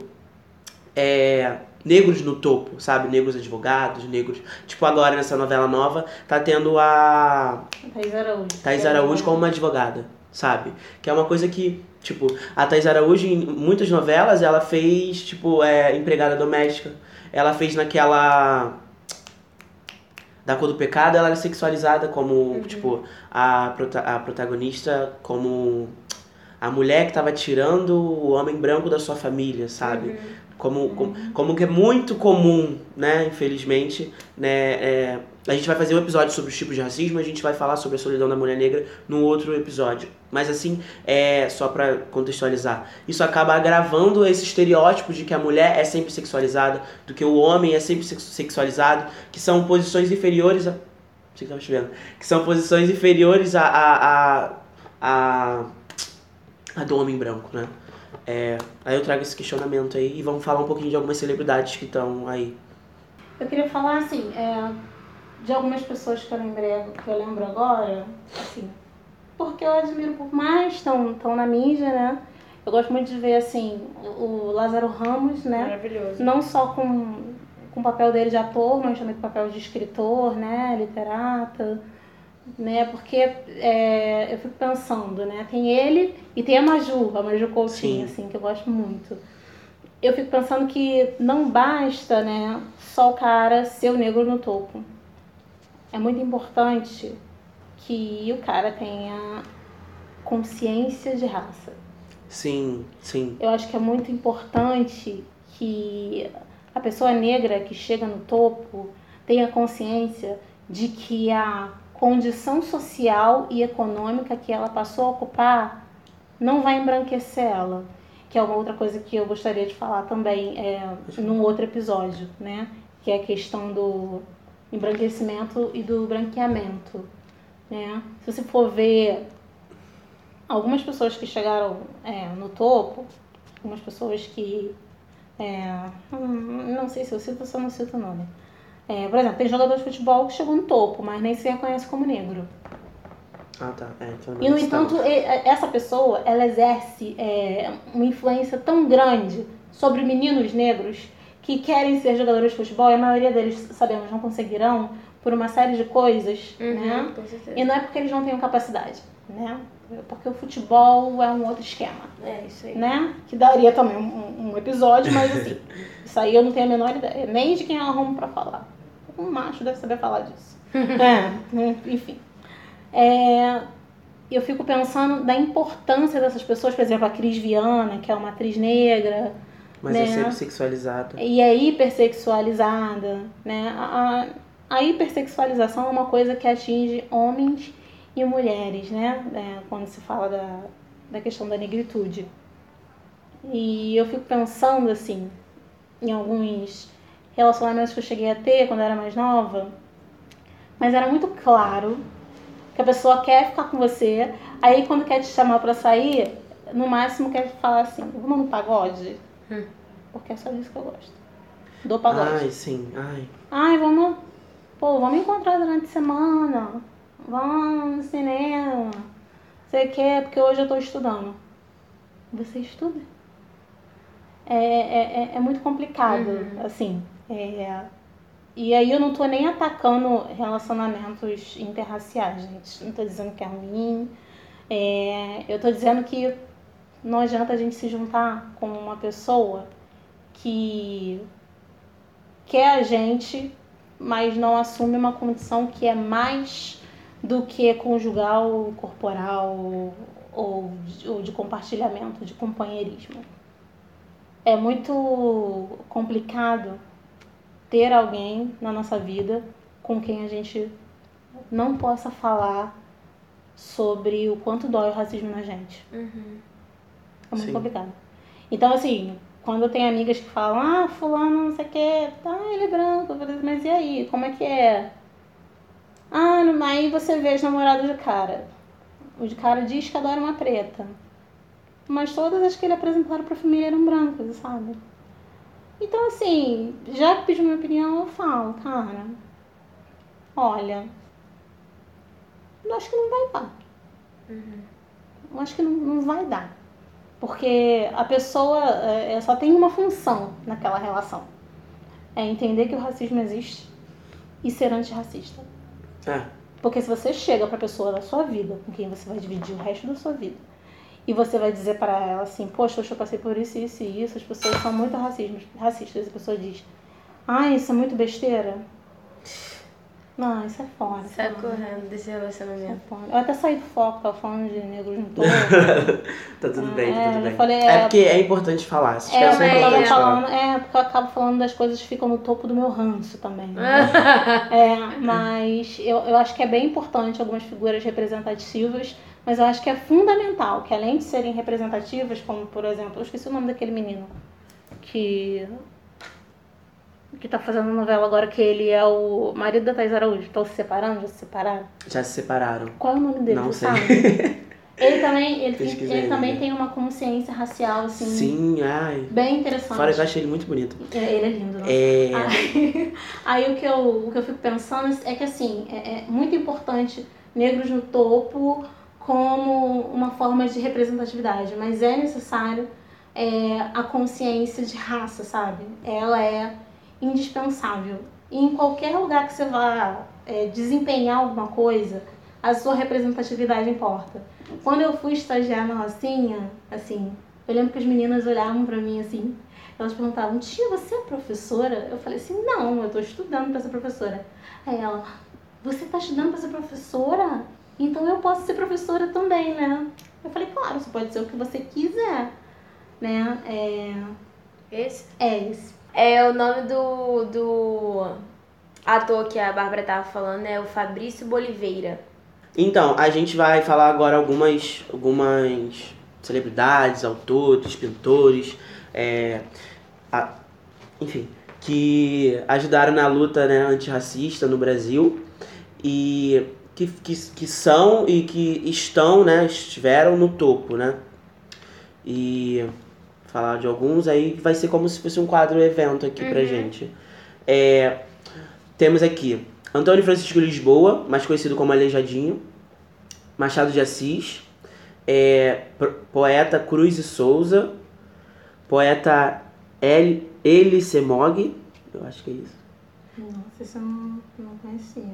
É, negros no topo, sabe? Negros advogados, negros. Tipo, agora nessa novela nova, tá tendo a. Thais Araújo. Thais Araújo como uma advogada, sabe? Que é uma coisa que. Tipo, a Thais Araújo, em muitas novelas, ela fez, tipo, é, empregada doméstica. Ela fez naquela da cor do pecado, ela era sexualizada como, uhum. tipo, a, prota a protagonista como a mulher que estava tirando o homem branco da sua família, sabe? Uhum. Como, uhum. como, como que é muito comum, né, infelizmente, né, é, a gente vai fazer um episódio sobre os tipos de racismo, a gente vai falar sobre a solidão da mulher negra num outro episódio. Mas assim, é só para contextualizar. Isso acaba agravando esse estereótipo de que a mulher é sempre sexualizada, do que o homem é sempre sexualizado, que são posições inferiores a. Você que tava chovendo. Que são posições inferiores a. a, a, a, a do homem branco, né? É, aí eu trago esse questionamento aí e vamos falar um pouquinho de algumas celebridades que estão aí. Eu queria falar assim, é, de algumas pessoas que eu lembrei, que eu lembro agora, assim, porque eu admiro um pouco mais, estão tão na mídia, né? Eu gosto muito de ver, assim, o Lázaro Ramos, né? Maravilhoso. Não só com, com o papel dele de ator, mas também com o papel de escritor, né? Literata, né? Porque é, eu fico pensando, né? Tem ele e tem a Maju, a Maju Coutinho, Sim. assim, que eu gosto muito. Eu fico pensando que não basta, né? Só o cara ser o negro no topo é muito importante que o cara tenha consciência de raça. Sim, sim. Eu acho que é muito importante que a pessoa negra que chega no topo tenha consciência de que a condição social e econômica que ela passou a ocupar não vai embranquecer ela. Que é uma outra coisa que eu gostaria de falar também é, num outro episódio, né? Que é a questão do embranquecimento e do branqueamento. Né? Se você for ver algumas pessoas que chegaram é, no topo, algumas pessoas que. É, não sei se eu cito ou se eu não cito o nome. É, por exemplo, tem jogador de futebol que chegou no topo, mas nem se reconhece como negro. Ah, tá. É, então e, no entanto, essa pessoa, ela exerce é, uma influência tão grande sobre meninos negros que querem ser jogadores de futebol, e a maioria deles, sabemos, não conseguirão por uma série de coisas, uhum, né? E não é porque eles não tenham capacidade, né? Porque o futebol é um outro esquema. É, isso aí. Né? Que daria também um, um episódio, mas assim, isso aí eu não tenho a menor ideia. Nem de quem eu arrumo pra falar. Um macho deve saber falar disso. é, né? enfim. É, eu fico pensando da importância dessas pessoas, por exemplo, a Cris Viana, que é uma atriz negra, mas né? é sempre sexualizada. E é hipersexualizada, né? A, a hipersexualização é uma coisa que atinge homens e mulheres, né? É, quando se fala da, da questão da negritude. E eu fico pensando, assim, em alguns relacionamentos que eu cheguei a ter quando eu era mais nova, mas era muito claro que a pessoa quer ficar com você, aí quando quer te chamar para sair, no máximo quer falar assim, vamos no pagode? Hum. Porque é só disso que eu gosto. Do pagode. Ai, sim. Ai. Ai, vamos. Pô, vamos encontrar durante a semana. Vamos no cinema. Você quer? Porque hoje eu tô estudando. Você estuda? É, é, é, é muito complicado, uhum. assim. É, e aí eu não tô nem atacando relacionamentos interraciais, gente. Não tô dizendo que é ruim. É, eu tô dizendo que não adianta a gente se juntar com uma pessoa que quer a gente, mas não assume uma condição que é mais do que conjugal, corporal ou de, ou de compartilhamento, de companheirismo. É muito complicado ter alguém na nossa vida com quem a gente não possa falar sobre o quanto dói o racismo na gente. Uhum. É muito Sim. complicado. Então, assim, quando eu tenho amigas que falam, ah, fulano não sei o que, tá, ele é branco, mas e aí, como é que é? Ah, não- aí você vê os namorados do cara. O de cara diz que adora uma preta. Mas todas as que ele apresentaram pra família eram brancas, sabe? Então, assim, já que pediu minha opinião, eu falo, cara, olha, eu acho que não vai dar. Eu acho que não, não vai dar. Porque a pessoa é, só tem uma função naquela relação. É entender que o racismo existe e ser antirracista. É. Porque se você chega pra pessoa da sua vida, com quem você vai dividir o resto da sua vida, e você vai dizer pra ela assim, poxa, eu passei por isso, isso e isso, as pessoas são muito racistas, racistas, e a pessoa diz, ah, isso é muito besteira. Não, isso é foda. Sai correndo desse Isso é relacionamento. foda. Eu até saí do foco, tava falando de negros no todo. tá tudo bem, tá É, tudo bem. falei, é... é- porque é importante falar. Se É, é importante falando, é, porque eu acabo falando das coisas que ficam no topo do meu ranço também. né? é, mas eu, eu acho que é bem importante algumas figuras representativas, mas eu acho que é fundamental que além de serem representativas, como por exemplo, eu esqueci o nome daquele menino que que tá fazendo novela agora, que ele é o marido da Thais Araújo. Estão se separando? Já se separaram? Já se separaram. Qual é o nome dele? Não sei. Ele também, ele, tem- Pesquisei, ele também né? tem uma consciência racial, assim, Sim, ai. bem interessante. Fora eu achei ele muito bonito. É, Ele é lindo, nossa. É. Aí, aí o, que eu, o que eu fico pensando é que assim, é, é muito importante negros no topo como uma forma de representatividade, mas é necessário é, a consciência de raça, sabe? Ela é indispensável. E em qualquer lugar que você vá é, desempenhar alguma coisa, a sua representatividade importa. Quando eu fui estagiar na Rocinha, assim, eu lembro que as meninas olhavam pra mim assim, elas perguntavam, tia, você é professora? Eu falei assim, não, eu tô estudando pra ser professora. Aí ela, você tá estudando pra ser professora? Então eu posso ser professora também, né? Eu falei, claro, você pode ser o que você quiser, né? É, Esse? é isso. É o nome do, do ator que a Bárbara tava falando, é o Fabrício Boliveira. Então, a gente vai falar agora algumas, algumas celebridades, autores, pintores, é, a- enfim, que ajudaram na luta né, antirracista no Brasil e que, que, que são e que estão, né, estiveram no topo, né? E falar de alguns aí vai ser como se fosse um quadro evento aqui pra gente. É, temos aqui Antônio Francisco Lisboa, mais conhecido como Aleijadinho, Machado de Assis, é, poeta Cruz e Souza, poeta El, Eli Semog, eu acho que é isso, Nossa, isso eu não, não conhecia.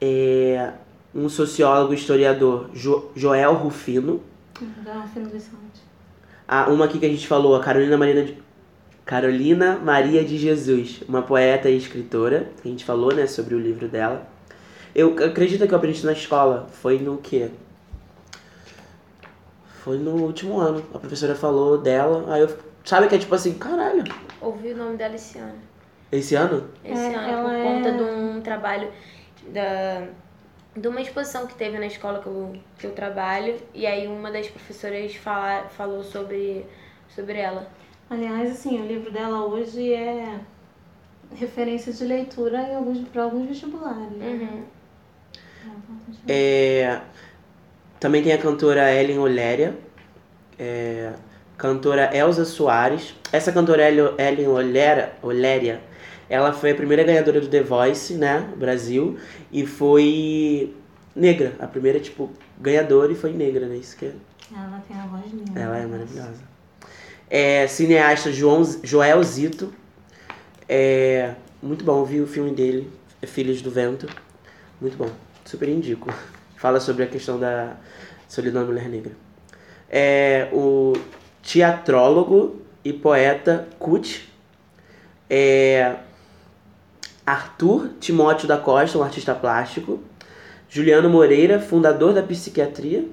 é, um sociólogo historiador Jo- Joel Rufino, Da Fino Vicente. Ah, uma aqui que a gente falou, a Carolina Marina de... Carolina Maria de Jesus, uma poeta e escritora, que a gente falou, né, sobre o livro dela. Eu acredito que eu aprendi isso na escola, foi no quê? Foi no último ano. A professora falou dela, aí eu... Sabe que é tipo assim, caralho, Ouvi o nome dela esse ano. esse ano? Esse É, ano, por é- conta de um trabalho da, de uma exposição que teve na escola que eu, que eu trabalho. E aí uma das professoras fala, falou sobre, sobre ela. Aliás, assim, o livro dela hoje é referência de leitura em alguns, para alguns vestibulares. né? Uhum. É, também tem a cantora Ellen Oléria, é, cantora Elza Soares. Essa cantora Ellen Oléria, Oléria, ela foi a primeira ganhadora do The Voice, né, Brasil, e foi negra, a primeira, tipo, ganhadora e foi negra, né, isso que é Ela tem a voz linda. ela é maravilhosa. É, cineasta João, Joel Zito. É, muito bom, vi o filme dele, é Filhos do Vento. Muito bom, super indico. Fala sobre a questão da solidão da mulher negra. É, o teatrólogo e poeta Kut. É, Arthur Timóteo da Costa, um artista plástico. Juliano Moreira, fundador da psiquiatria.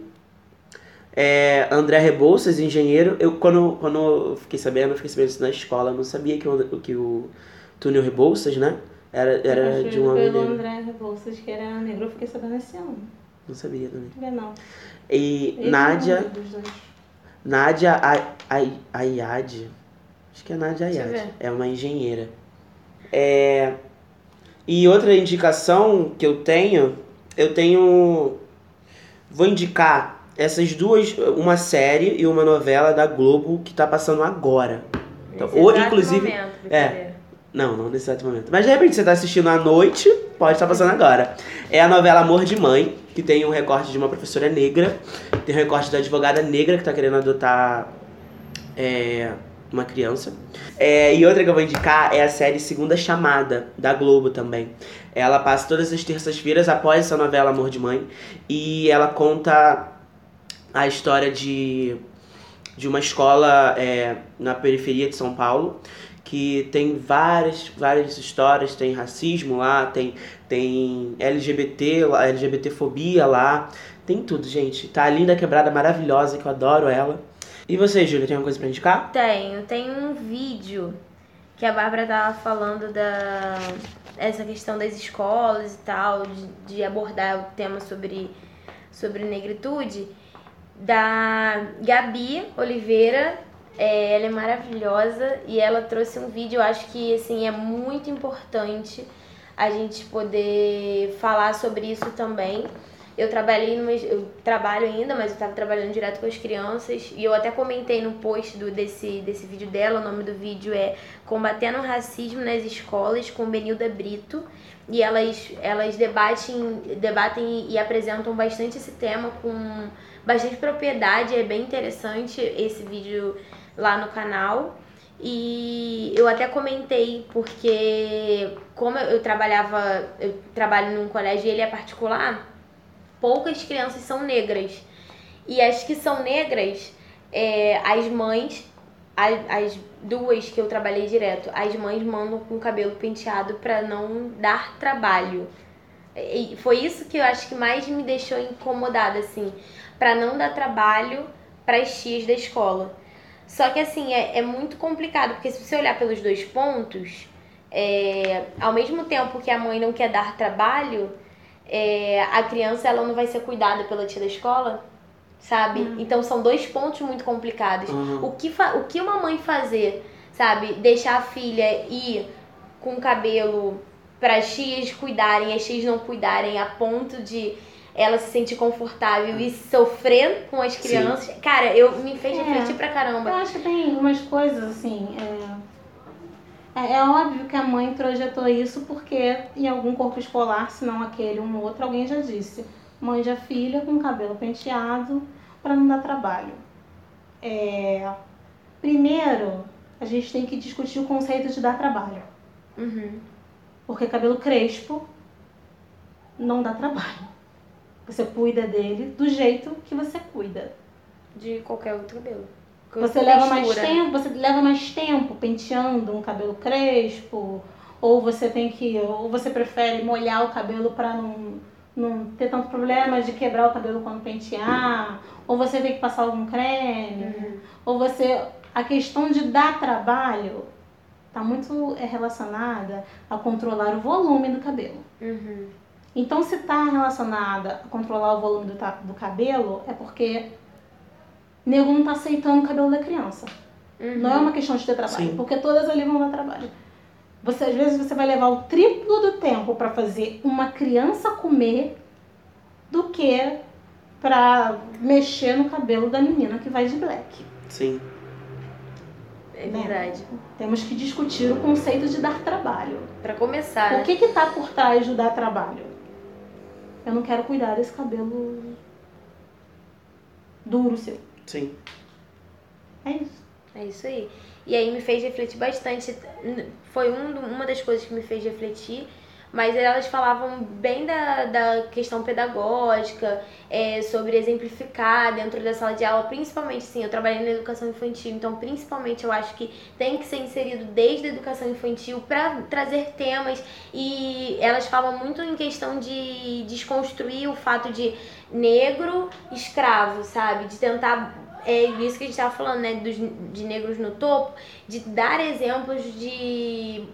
É, André Rebouças, engenheiro. Eu, quando, quando eu fiquei sabendo, eu fiquei sabendo isso na escola. Eu não sabia que o, que o Túnel Rebouças, né? Era, era de um homem pelo negro. André Rebouças, que era negro, eu fiquei sabendo esse ano. Não sabia também. Não. E Ele Nádia, é. Nádia Ay- Ayad. Acho que é Nádia Ayad. É uma engenheira. É... E outra indicação que eu tenho, eu tenho. Vou indicar essas duas, uma série e uma novela da Globo que tá passando agora. Então, ou, inclusive- momento, é. Não, não nesse exato momento. Mas de repente você tá assistindo à noite, pode estar passando agora. É a novela Amor de Mãe, que tem um recorte de uma professora negra, tem um recorte da advogada negra que tá querendo adotar é, uma criança. É, e outra que eu vou indicar é a série Segunda Chamada, da Globo também. Ela passa todas as terças-feiras após essa novela Amor de Mãe. E ela conta a história de, de uma escola é, na periferia de São Paulo que tem várias, várias histórias, tem racismo lá, tem, tem LGBT, LGBTfobia lá, tem tudo, gente. Tá a linda quebrada maravilhosa, que eu adoro ela. E você, Júlia, tem alguma coisa pra indicar? Tenho, tem um vídeo que a Bárbara tava falando da essa questão das escolas e tal, de, de abordar o tema sobre, sobre negritude, da Gabi Oliveira. É, ela é maravilhosa e ela trouxe um vídeo, eu acho que assim, é muito importante a gente poder falar sobre isso também. Eu trabalhei numa, eu trabalho ainda, mas eu estava trabalhando direto com as crianças e eu até comentei no post do, desse, desse vídeo dela, o nome do vídeo é Combatendo o Racismo nas Escolas com Benilda Brito e elas, elas debatem, debatem e apresentam bastante esse tema com bastante propriedade, é bem interessante esse vídeo lá no canal. E eu até comentei porque como eu, trabalhava, eu trabalho num colégio e ele é particular, poucas crianças são negras. E as que são negras, é, as mães, as, as duas que eu trabalhei direto, as mães mandam com o cabelo penteado pra não dar trabalho. E foi isso que eu acho que mais me deixou incomodada, assim, pra não dar trabalho pras tias da escola. Só que assim, é, é muito complicado, porque se você olhar pelos dois pontos, é, ao mesmo tempo que a mãe não quer dar trabalho, é, a criança ela não vai ser cuidada pela tia da escola, sabe? Então são dois pontos muito complicados. Uhum. O, que o que uma mãe fazer, sabe? Deixar a filha ir com o cabelo para as tias cuidarem, as tias não cuidarem a ponto de ela se sentir confortável e sofrer com as Sim. crianças. Cara, eu me fez É. refletir pra Eu caramba. acho que tem umas coisas assim. É, é, é óbvio que a mãe projetou isso porque em algum corpo escolar, se não aquele, um outro, alguém já disse. Mãe a filha com cabelo penteado para não dar trabalho. É, primeiro, a gente tem que discutir o conceito de dar trabalho. Uhum. Porque cabelo crespo não dá trabalho. Você cuida dele do jeito que você cuida. De qualquer outro cabelo. Você leva mais tempo, você leva mais tempo penteando um cabelo crespo, ou você tem que, ou você prefere molhar o cabelo para não, não ter tanto problema de quebrar o cabelo quando pentear, ou você tem que passar algum creme, ou você a questão de dar trabalho está muito é, relacionada a controlar o volume do cabelo. Uhum. Então, se está relacionada a controlar o volume do, do cabelo, é porque nego não está aceitando o cabelo da criança. Uhum. Não é uma questão de ter trabalho, Sim. porque todas ali vão dar trabalho. Você, às vezes você vai levar o triplo do tempo para fazer uma criança comer do que para mexer no cabelo da menina que vai de black. Sim. É né? verdade. Temos que discutir o conceito de dar trabalho. Pra começar, O né? que que tá por trás do dar trabalho? Eu não quero cuidar desse cabelo duro seu. Sim. É isso. É isso aí. E aí me fez refletir bastante. Foi um, uma das coisas que me fez refletir. Mas elas falavam bem da, da questão pedagógica, é, sobre exemplificar dentro da sala de aula, principalmente, sim, eu trabalhei na educação infantil, então principalmente eu acho que tem que ser inserido desde a educação infantil para trazer temas e elas falam muito em questão de desconstruir o fato de negro escravo, sabe? De tentar é isso que a gente tava falando, né? Dos, de negros no topo, de dar exemplos de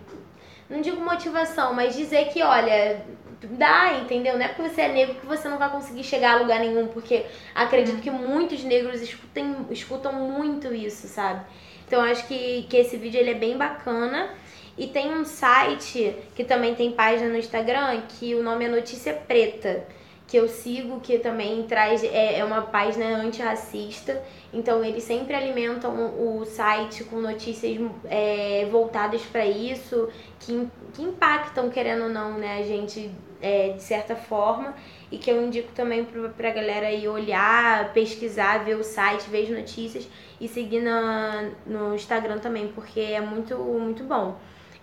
não digo motivação, mas dizer que, olha, dá, entendeu? Não é porque você é negro que você não vai conseguir chegar a lugar nenhum, porque acredito que muitos negros escutem, escutam muito isso, sabe? Então acho que, que esse vídeo ele é bem bacana. E tem um site que também tem página no Instagram que o nome é Notícia Preta que eu sigo, que também traz é, é uma página antirracista. Então eles sempre alimentam o site com notícias é, voltadas para isso, que, que impactam, querendo ou não, né, a gente é, de certa forma. E que eu indico também para a galera ir olhar, pesquisar, ver o site, ver as notícias e seguir na, no Instagram também, porque é muito, muito bom.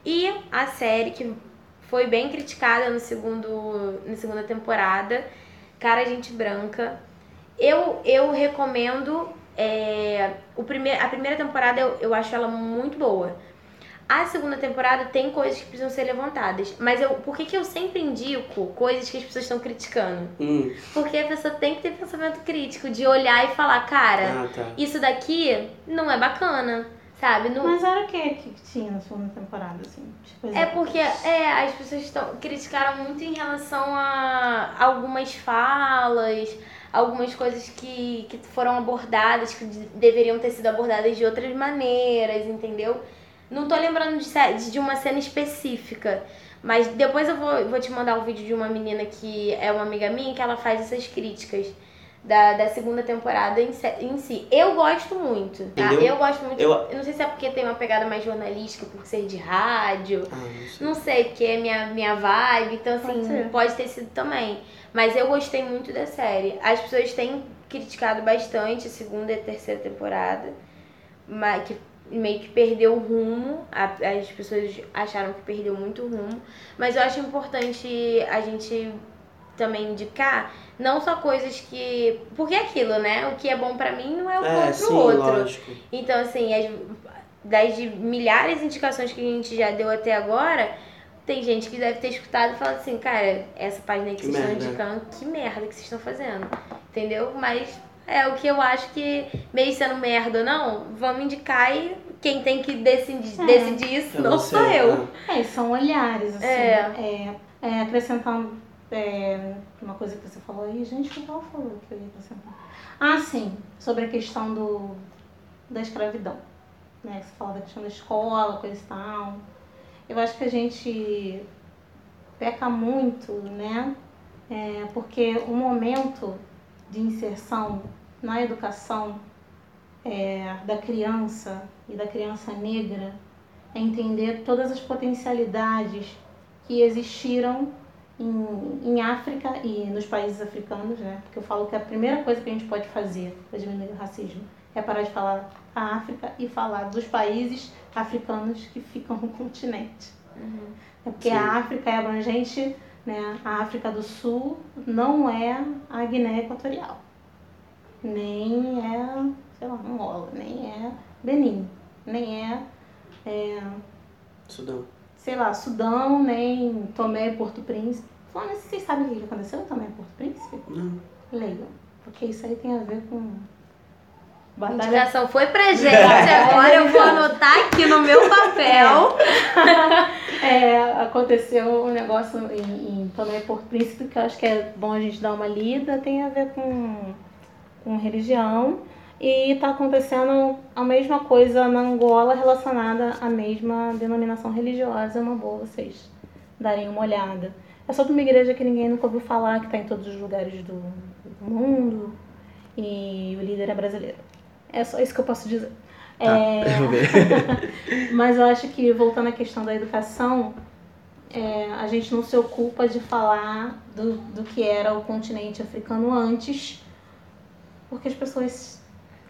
E a série que foi bem criticada no segundo, na segunda temporada. Cara, gente branca. Eu, eu recomendo. É, o primeir, a primeira temporada eu, eu acho ela muito boa. A segunda temporada tem coisas que precisam ser levantadas. Mas eu, por que, que eu sempre indico coisas que as pessoas estão criticando? Hum. Porque a pessoa tem que ter pensamento crítico, de olhar e falar, cara, Ah, tá. isso daqui não é bacana, sabe? Não, Mas era o que que tinha na segunda temporada, assim? Tipo, É porque é, as pessoas estão, criticaram muito em relação a algumas falas, algumas coisas que, que foram abordadas, que de- deveriam ter sido abordadas de outras maneiras, entendeu? Não tô lembrando de, de uma cena específica, mas depois eu vou, vou te mandar um vídeo de uma menina que é uma amiga minha que ela faz essas críticas. Da, da segunda temporada em, em si. Eu gosto muito, tá? Entendeu? Eu gosto muito. Eu- eu não sei se é porque tem uma pegada mais jornalística, por ser de rádio. Ah, não sei. Não sei, porque é minha, minha vibe, então assim, Pode pode, ter sido também. Mas eu gostei muito da série. As pessoas têm criticado bastante a segunda e a terceira temporada, mas que meio que perdeu o rumo. As pessoas acharam que perdeu muito o rumo. Mas eu acho importante a gente também indicar não só coisas que. Porque é aquilo, né? O que é bom pra mim não é o bom É, pro sim, outro. lógico. Então, assim, as, das de milhares de indicações que a gente já deu até agora, tem gente que deve ter escutado e falado assim, cara, essa página aí que, Que vocês estão merda. indicando, que merda que vocês estão fazendo. Entendeu? Mas é o que eu acho que, meio sendo merda ou não, vamos indicar e quem tem que decidir, É. decidir isso É não sou eu. ah. É, são olhares, assim. É. É, é, acrescentando é, uma coisa que você falou aí, gente, que ela falou que eu ia? Ah, sim, sobre a questão do, da escravidão. Né? Você fala da questão da escola, coisa e tal. Eu acho que a gente peca muito, né? É, porque o momento de inserção na educação é, da criança e da criança negra é entender todas as potencialidades que existiram em, em África e nos países africanos, né? Porque eu falo que a primeira coisa que a gente pode fazer para diminuir o racismo é parar de falar a África e falar dos países africanos que ficam no continente. É porque Sim. a África é abrangente, né? A África do Sul não é a Guiné Equatorial, nem é, sei lá, Angola, nem é Benin, nem é, é Sudão. Sei lá, Sudão, nem Tomé e Porto Príncipe. Falando isso, vocês sabem o que aconteceu em Tomé e Porto Príncipe? Não. Leiam, porque isso aí tem a ver com A batalha indicação foi pra gente, agora eu vou anotar aqui no meu papel. É, aconteceu um negócio em, em Tomé e Porto Príncipe que eu acho que é bom a gente dar uma lida, tem a ver com, com religião. E tá acontecendo a mesma coisa na Angola relacionada à mesma denominação religiosa. É uma boa vocês darem uma olhada. É sobre uma igreja que ninguém nunca ouviu falar, que tá em todos os lugares do, do mundo. E o líder é brasileiro. É só isso que eu posso dizer. Tá, É, mas eu acho que, voltando à questão da educação, é, a gente não se ocupa de falar do, do que era o continente africano antes, porque as pessoas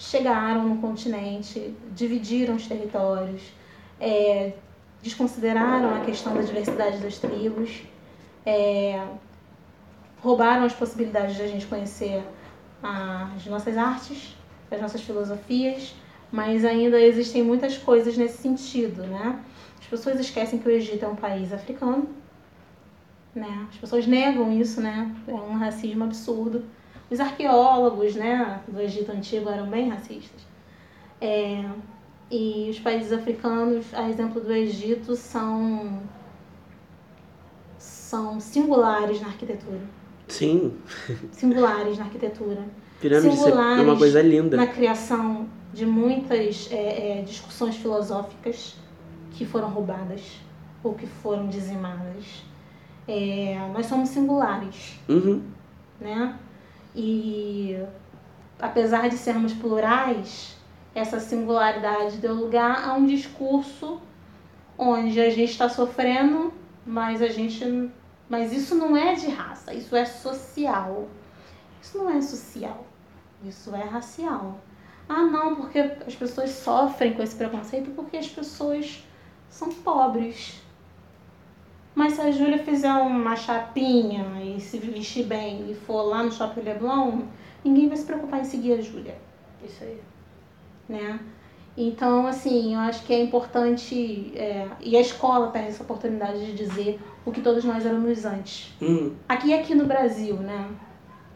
chegaram no continente, dividiram os territórios, é, desconsideraram a questão da diversidade das tribos, é, roubaram as possibilidades de a gente conhecer as nossas artes, as nossas filosofias, mas ainda existem muitas coisas nesse sentido, né? As pessoas esquecem que o Egito é um país africano, né? As pessoas negam isso, né? É um racismo absurdo. Os arqueólogos, né, do Egito antigo eram bem racistas. É, e os países africanos, a exemplo do Egito, são são singulares na arquitetura. Sim, Singulares na arquitetura. pirâmide é uma Singulares coisa linda. Na criação de muitas é, é, discussões filosóficas que foram roubadas ou que foram dizimadas. É, nós somos singulares, Uhum. né? E apesar de sermos plurais, essa singularidade deu lugar a um discurso onde a gente está sofrendo, mas a gente, mas isso não é de raça, isso é social. Isso não é social, isso é racial. Ah, não, porque as pessoas sofrem com esse preconceito porque as pessoas são pobres. Mas se a Júlia fizer uma chapinha e se vestir bem e for lá no Shopping Leblon, ninguém vai se preocupar em seguir a Júlia, Isso aí. né? Então, assim, eu acho que é importante, é, e a escola perde essa oportunidade de dizer o que todos nós éramos antes. Uhum. Aqui aqui no Brasil, né?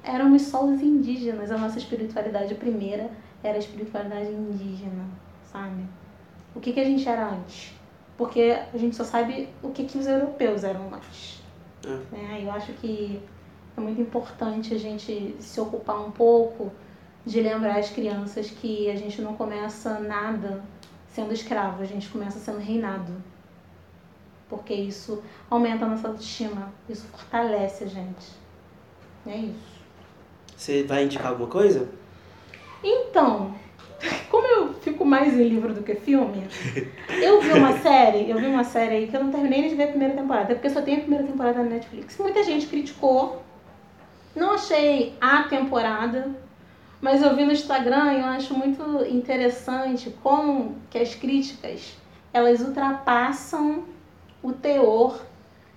Éramos só os indígenas, a nossa espiritualidade primeira era a espiritualidade indígena, sabe? O que, que a gente era antes? Porque a gente só sabe o que, que os europeus eram antes. É. Né? Eu acho que é muito importante a gente se ocupar um pouco de lembrar as crianças que a gente não começa nada sendo escravo, a gente começa sendo reinado. Porque isso aumenta a nossa autoestima, isso fortalece a gente. É isso. Você vai indicar alguma coisa? Então, como eu fico mais em livro do que filme, eu vi uma série, eu vi uma série aí que eu não terminei de ver a primeira temporada, porque só tem a primeira temporada na Netflix. Muita gente criticou, não achei a temporada, mas eu vi no Instagram e eu acho muito interessante como que as críticas, elas ultrapassam o teor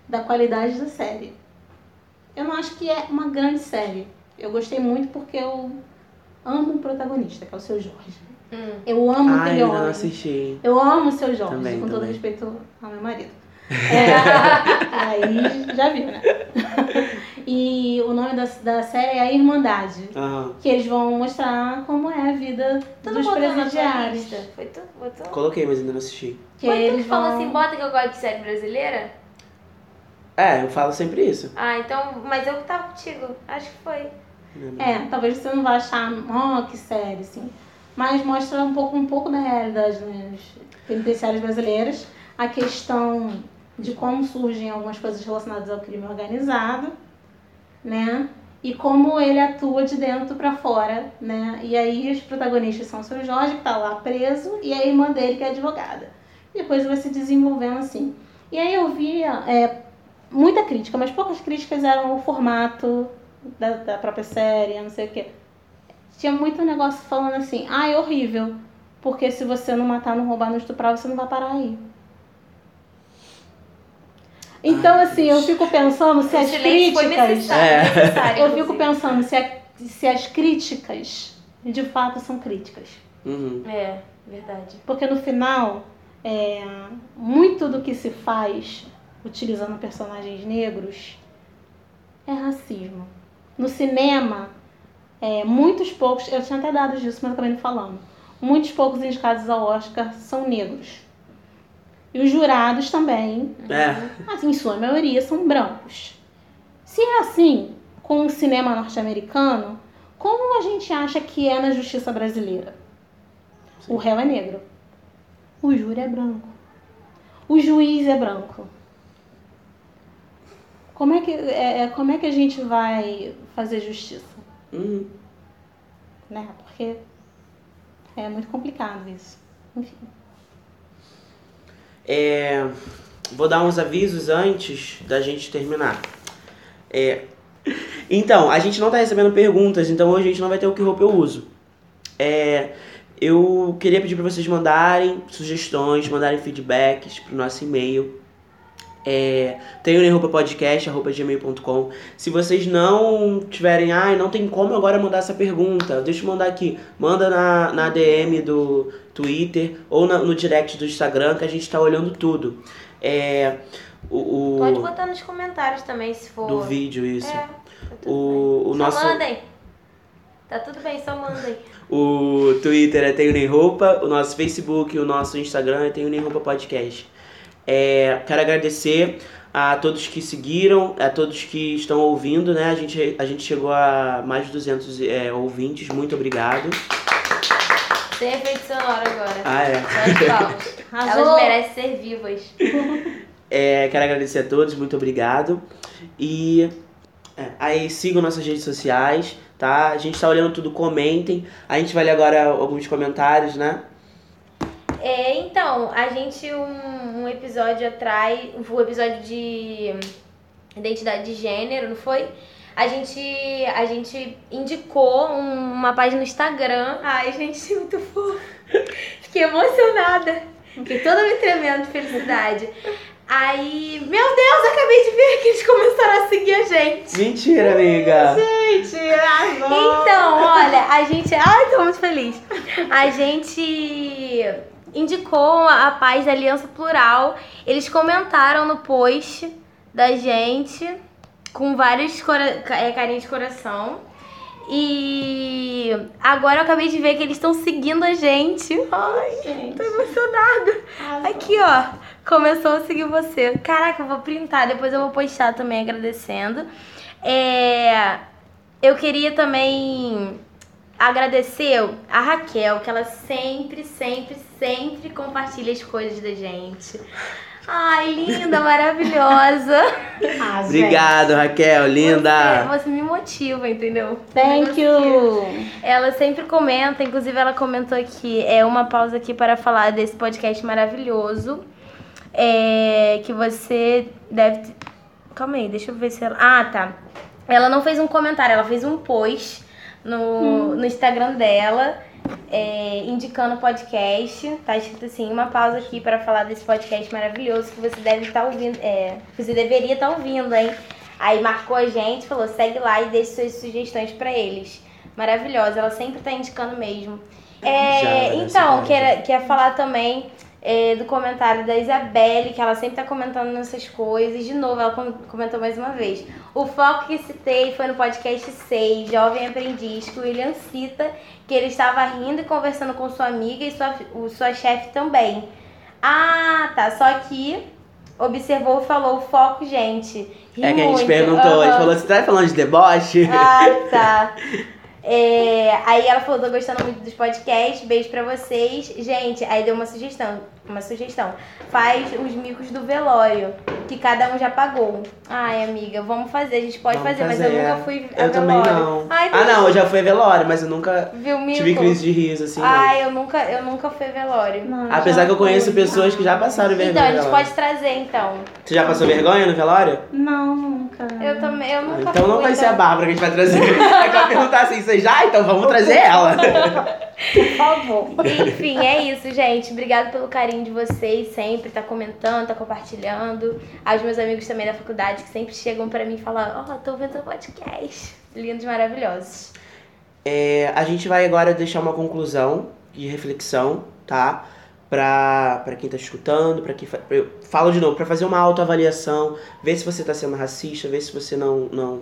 da qualidade da série. Eu não acho que é uma grande série. Eu gostei muito porque eu amo o protagonista, que é o seu Jorge. Hum. Eu amo Ah, não homem. assisti. Eu amo o seu Jorge, Também, com todo também. respeito ao meu marido. É, aí já viu, né? E o nome da, da série é A Irmandade. Aham. Que eles vão mostrar como é a vida Tu não dos presidiários. Foi tu? Botou? Coloquei, mas ainda não assisti. Que Foi tu que eles falou vão... assim, bota que eu gosto de série brasileira? É, eu falo sempre isso. Ah, então, mas eu que tava contigo. Acho que foi. É, talvez você não vá achar, oh, que série, assim. Mas mostra um pouco, um pouco da realidade nas penitenciárias brasileiras. A questão de como surgem algumas coisas relacionadas ao crime organizado, né? E como ele atua de dentro pra fora, né? E aí os protagonistas são o seu Jorge, que tá lá preso, e a irmã dele, que é advogada. Depois vai se desenvolvendo assim. E aí eu via é, muita crítica, mas poucas críticas eram o formato da, da própria série, não sei o quê. Tinha muito negócio falando assim, ah, é horrível, porque se você não matar, não roubar, não estuprar, você não vai parar aí. Então, Ai, assim, eu fico pensando se o as críticas. necessário. É. necessário, Eu fico inclusive. pensando se, a- se as críticas de fato são críticas. Uhum. É, verdade. Porque no final, é, muito do que se faz utilizando personagens negros é racismo. No cinema, é, muitos poucos, eu tinha até dados disso, mas acabei não falando. Muitos poucos indicados ao Oscar são negros. E os jurados também, É. assim, em sua maioria, são brancos. Se é assim com o cinema norte-americano, como a gente acha que é na justiça brasileira? O réu é negro. O júri é branco. O juiz é branco. Como é que, é, é- como é que a gente vai fazer justiça? Uhum. Né? Porque é muito complicado isso. Enfim. É, vou dar uns avisos antes da gente terminar. É, então, a gente não tá recebendo perguntas, então hoje a gente não vai ter o que roupa eu uso. É, eu queria pedir para vocês mandarem sugestões, mandarem feedbacks pro nosso e-mail. É, tenho roupa podcast, arroba gmail.com. Se vocês não tiverem, ai, não tem como agora mandar essa pergunta, deixa eu mandar aqui. Manda na, na DM do Twitter ou na- no direct do Instagram que a gente tá olhando tudo. É, o, o- Pode botar nos comentários também, se for. do vídeo, isso. É, tá O- bem. o só nosso- mandem. Tá tudo bem, só mandem. O Twitter é Tenho Nem Roupa, o nosso Facebook, o nosso Instagram é Tenho Nem Roupa Podcast. É, quero agradecer a todos que seguiram, a todos que estão ouvindo, né? A gente, a gente chegou a mais de 200 é, ouvintes, muito obrigado. Sem efeito sonoro agora. Ah, é. Elas merecem ser vivas. É, quero agradecer a todos, muito obrigado. E é, aí sigam nossas redes sociais, tá? A gente tá olhando tudo, comentem. A gente vai ler agora alguns comentários, né? É, então, a gente, um, um episódio atrás, o episódio de identidade de gênero, não foi? A gente, a gente indicou um- uma página no Instagram. Ai, gente, muito fofo. Fiquei emocionada. Fiquei toda me tremendo de felicidade. Aí, meu Deus, acabei de ver que eles começaram a seguir a gente. Mentira, amiga! Gente, arrasou. Então, olha, a gente. Ai, tô muito feliz. A gente indicou a paz da Aliança Plural. Eles comentaram no post da gente com vários é, carinhos de coração. E agora eu acabei de ver que eles estão seguindo a gente. Ai, Gente. tô emocionada. Aqui, ó. Começou a seguir você. Caraca, eu vou printar, depois eu vou postar também agradecendo. É, eu queria também agradecer a Raquel, que ela sempre, sempre, sempre compartilha as coisas da gente. Ai, linda, maravilhosa. Ah, Obrigado, Raquel, linda! Você, você me motiva, entendeu? Thank you. Ela sempre comenta, inclusive ela comentou aqui, é uma pausa aqui para falar desse podcast maravilhoso. É, que você deve. ter- Calma aí, deixa eu ver se ela. Ah, tá. Ela não fez um comentário, ela fez um post no, no Instagram dela, é, indicando o podcast. Tá escrito assim, uma pausa aqui para falar desse podcast maravilhoso que você deve estar ouvindo. É, você deveria estar ouvindo, hein? Aí marcou a gente, falou, segue lá e deixe suas sugestões pra eles. Maravilhosa, ela sempre tá indicando mesmo. É, Já, né, então, essa quer, quer falar também é, do comentário da Isabelle, que ela sempre tá comentando nessas coisas. De novo, ela com- comentou mais uma vez. O foco que citei foi no podcast 6, Jovem Aprendiz, que o William cita que ele estava rindo e conversando com sua amiga e sua, o, sua chefe também. Ah, tá. Só que observou e falou o foco, gente. Ri É que a gente muito. perguntou, a gente falou, você tá falando de deboche? Ah, tá. É, aí ela falou, tô gostando muito dos podcasts, beijo pra vocês. Gente, aí deu uma sugestão, uma sugestão. Faz os micos do velório, que cada um já pagou. Ai, amiga, vamos fazer, a gente pode Vamos fazer, mas eu fazer. nunca fui a Eu também velório. não. Ai, ah, não, eu já fui a velório, mas eu nunca tive crise de riso, assim. não. Ai, eu nunca, eu nunca fui a velório. Não, Apesar que eu conheço fui. pessoas que já passaram vergonha. Então, a gente pode trazer, então. Você já passou vergonha no velório? Não, nunca. Eu também, eu Ah, nunca então não fui, vai ser a então. Bárbara que a gente vai trazer. Aí vai perguntar assim, você já? Então vamos trazer ela. Por favor. Enfim, é isso, gente. Obrigada pelo carinho de vocês, sempre tá comentando, tá compartilhando. Aos meus amigos também da faculdade que sempre chegam pra mim e falam: Ó, tô vendo seu podcast. Lindos, maravilhosos. É, a gente vai agora deixar uma conclusão de reflexão, tá? Pra, pra quem tá escutando, pra quem. Eu falo de novo, pra fazer uma autoavaliação, ver se você tá sendo racista, ver se você não. não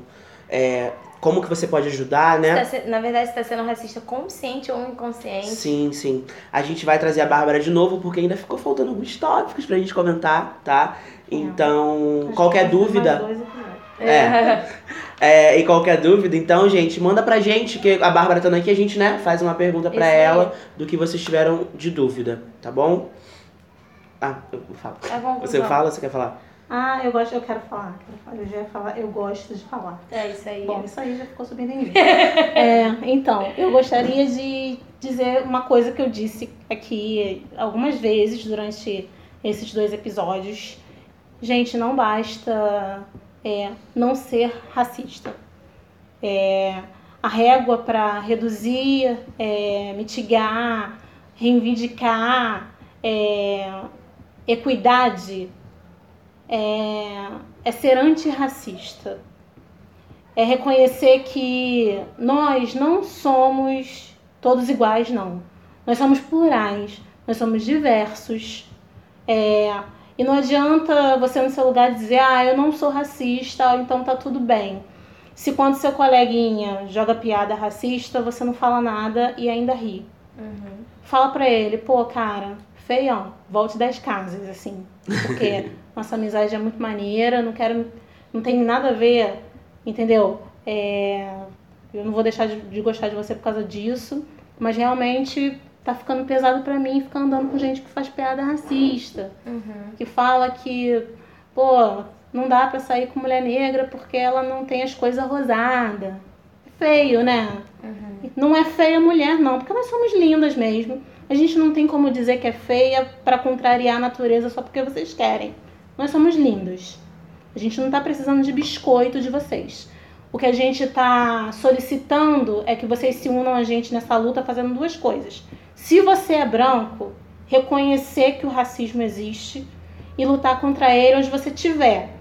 é, como que você pode ajudar, né? Tá Na verdade, você tá sendo racista consciente ou inconsciente. Sim, sim. A gente vai trazer a Bárbara de novo, porque ainda ficou faltando alguns tópicos pra gente comentar, tá? Então, Acho qualquer dúvida. É. É, e qualquer dúvida, então, gente, manda pra gente, que a Bárbara estando aqui, a gente, né, faz uma pergunta pra Isso ela do que vocês tiveram de dúvida, tá bom? Ah, eu falo. É. Você fala ou você quer falar? Ah, eu gosto, eu quero falar. quero falar, Eu já ia falar, eu gosto de falar. É isso aí. Bom, isso aí já ficou subentendido. é, então, eu gostaria de dizer uma coisa que eu disse aqui algumas vezes durante esses dois episódios. Gente, não basta é, não ser racista. É, a régua para reduzir, é, mitigar, reivindicar é, equidade é, é ser antirracista é reconhecer que nós não somos todos iguais, não. Nós somos plurais, nós somos diversos. É, e não adianta você no seu lugar dizer, ah, eu não sou racista, então tá tudo bem. Se quando seu coleguinha joga piada racista, você não fala nada e ainda ri. Fala pra ele, pô, cara, feião, volte 10 casas, assim. Porque nossa amizade é muito maneira, não quero. Não tem nada a ver, entendeu? É, eu não vou deixar de, de gostar de você por causa disso, mas realmente tá ficando pesado pra mim ficar andando com gente que faz piada racista. Que fala que, pô, não dá pra sair com mulher negra porque ela não tem as coisas rosadas. Feio, né? Não é feia mulher, não, porque nós somos lindas mesmo. A gente não tem como dizer que é feia pra contrariar a natureza só porque vocês querem. Nós somos lindos. A gente não tá precisando de biscoito de vocês. O que a gente tá solicitando é que vocês se unam a gente nessa luta fazendo duas coisas. Se você é branco, reconhecer que o racismo existe e lutar contra ele onde você estiver.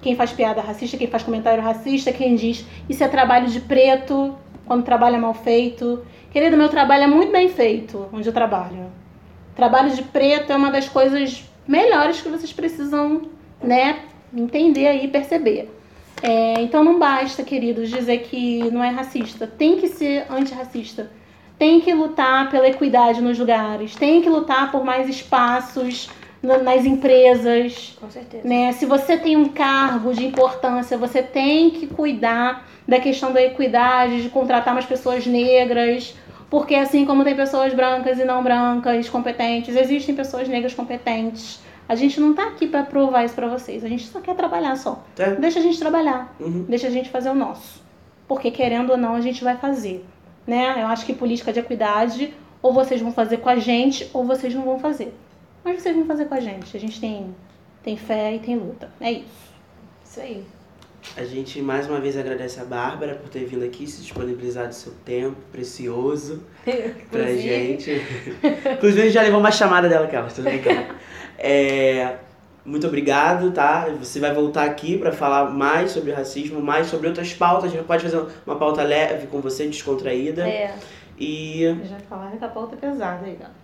Quem faz piada racista, quem faz comentário racista, quem diz isso é trabalho de preto, quando trabalho é mal feito. Querido, meu trabalho é muito bem feito onde eu trabalho. Trabalho de preto é uma das coisas melhores que vocês precisam, né, entender aí, perceber. É, então não basta, queridos, dizer que não é racista. Tem que ser antirracista. Tem que lutar pela equidade nos lugares. Tem que lutar por mais espaços na- nas empresas. Com certeza. Né? Se você tem um cargo de importância, você tem que cuidar da questão da equidade, de contratar mais pessoas negras, porque assim como tem pessoas brancas e não brancas competentes, existem pessoas negras competentes. A gente não tá aqui para provar isso para vocês, a gente só quer trabalhar só. Tá? Deixa a gente trabalhar, Uhum. deixa a gente fazer o nosso. Porque querendo ou não, a gente vai fazer, né? Eu acho que política de equidade ou vocês vão fazer com a gente ou vocês não vão fazer. Mas vocês vão fazer com a gente. A gente tem tem fé e tem luta. É isso. Isso aí. A gente mais uma vez agradece a Bárbara por ter vindo aqui, se disponibilizado o seu tempo precioso pra gente. Inclusive, a gente já levou uma chamada dela tô brincando. É, muito obrigado, tá? Você vai voltar aqui pra falar mais sobre racismo, mais sobre outras pautas. A gente pode fazer uma pauta leve com você, descontraída. É. E Já falaram que a pauta é pesada aí, ó.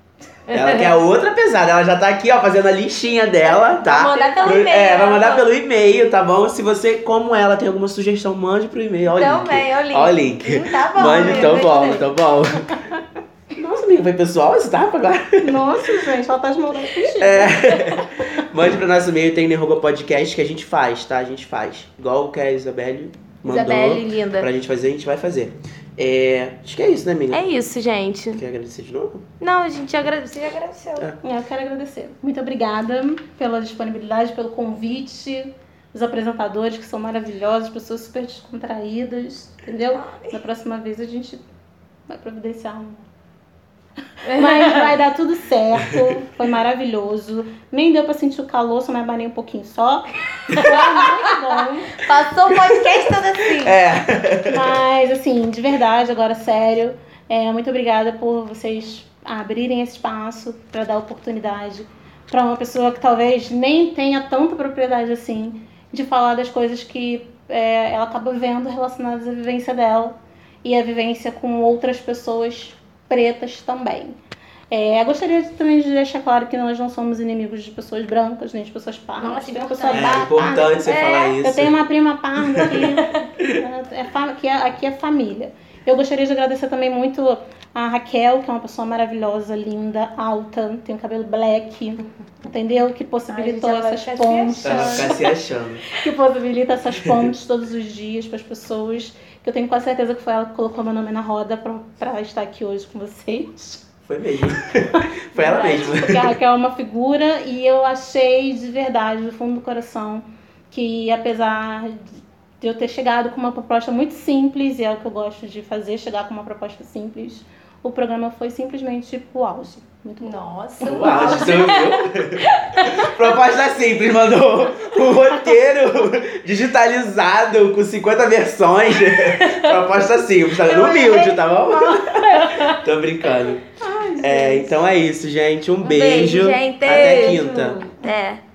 Ela quer outra pesada. Ela já tá aqui, ó, fazendo a listinha dela, tá? Vai mandar pelo Pro- e-mail, É, vai mandar pelo e-mail, tá bom? Se você, como ela, tem alguma sugestão, mande pro e-mail. Olha o link. Também, olha o link. O. Hum, tá bom, Mande, então bom, então bom. Nossa, amiga, foi pessoal esse tapa agora? Nossa, gente, ela tá esmolando contigo. É. Mande pro nosso e-mail, tem podcast que a gente faz, tá? A gente faz. Igual o que a Isabelle mandou Isabelle, linda. pra gente fazer, a gente vai fazer. É, acho que é isso, né, amiga? É isso, gente. Quer agradecer de novo? Não, a gente agrade... você já agradeceu. É. É, Eu quero agradecer. Muito obrigada pela disponibilidade, pelo convite. Os apresentadores que são maravilhosos, pessoas super descontraídas, entendeu? Da próxima vez a gente vai providenciar um. Mas vai dar tudo certo. Foi maravilhoso. Nem deu pra sentir o calor, só me abanei um pouquinho só. Foi muito bom. Passou o podcast todo assim. É. Mas, assim, de verdade, agora sério, é, muito obrigada por vocês abrirem esse espaço para dar oportunidade para uma pessoa que talvez nem tenha tanta propriedade assim de falar das coisas que é, ela acaba vendo relacionadas à vivência dela e à vivência com outras pessoas pretas também. É, eu gostaria de- também de deixar claro que nós não somos inimigos de pessoas brancas, nem de pessoas pardas. Nossa, Tem uma pessoa É importante você É, falar isso. eu tenho uma prima parda aqui. é, aqui, é, aqui é família. Eu gostaria de agradecer também muito a Raquel, que é uma pessoa maravilhosa, linda, alta, tem um cabelo black, entendeu? Que possibilitou Ai, essas pontes. Se achando. Que possibilita essas pontes todos os dias para as pessoas. Eu tenho quase certeza que foi ela que colocou meu nome na roda pra, pra estar aqui hoje com vocês. Foi mesmo. Foi ela mesma. Porque a Raquel é uma figura e eu achei de verdade, do fundo do coração, que apesar de eu ter chegado com uma proposta muito simples, e é o que eu gosto de fazer, chegar com uma proposta simples, o programa foi simplesmente tipo o auge. Muito bom. Nossa, Uau, você ouviu? Proposta simples, mandou um roteiro digitalizado com 50 versões. Proposta simples, tá Eu humilde, tá bom? Tô brincando. É, então é isso, gente. Um, Um beijo. gente. Até quinta. É.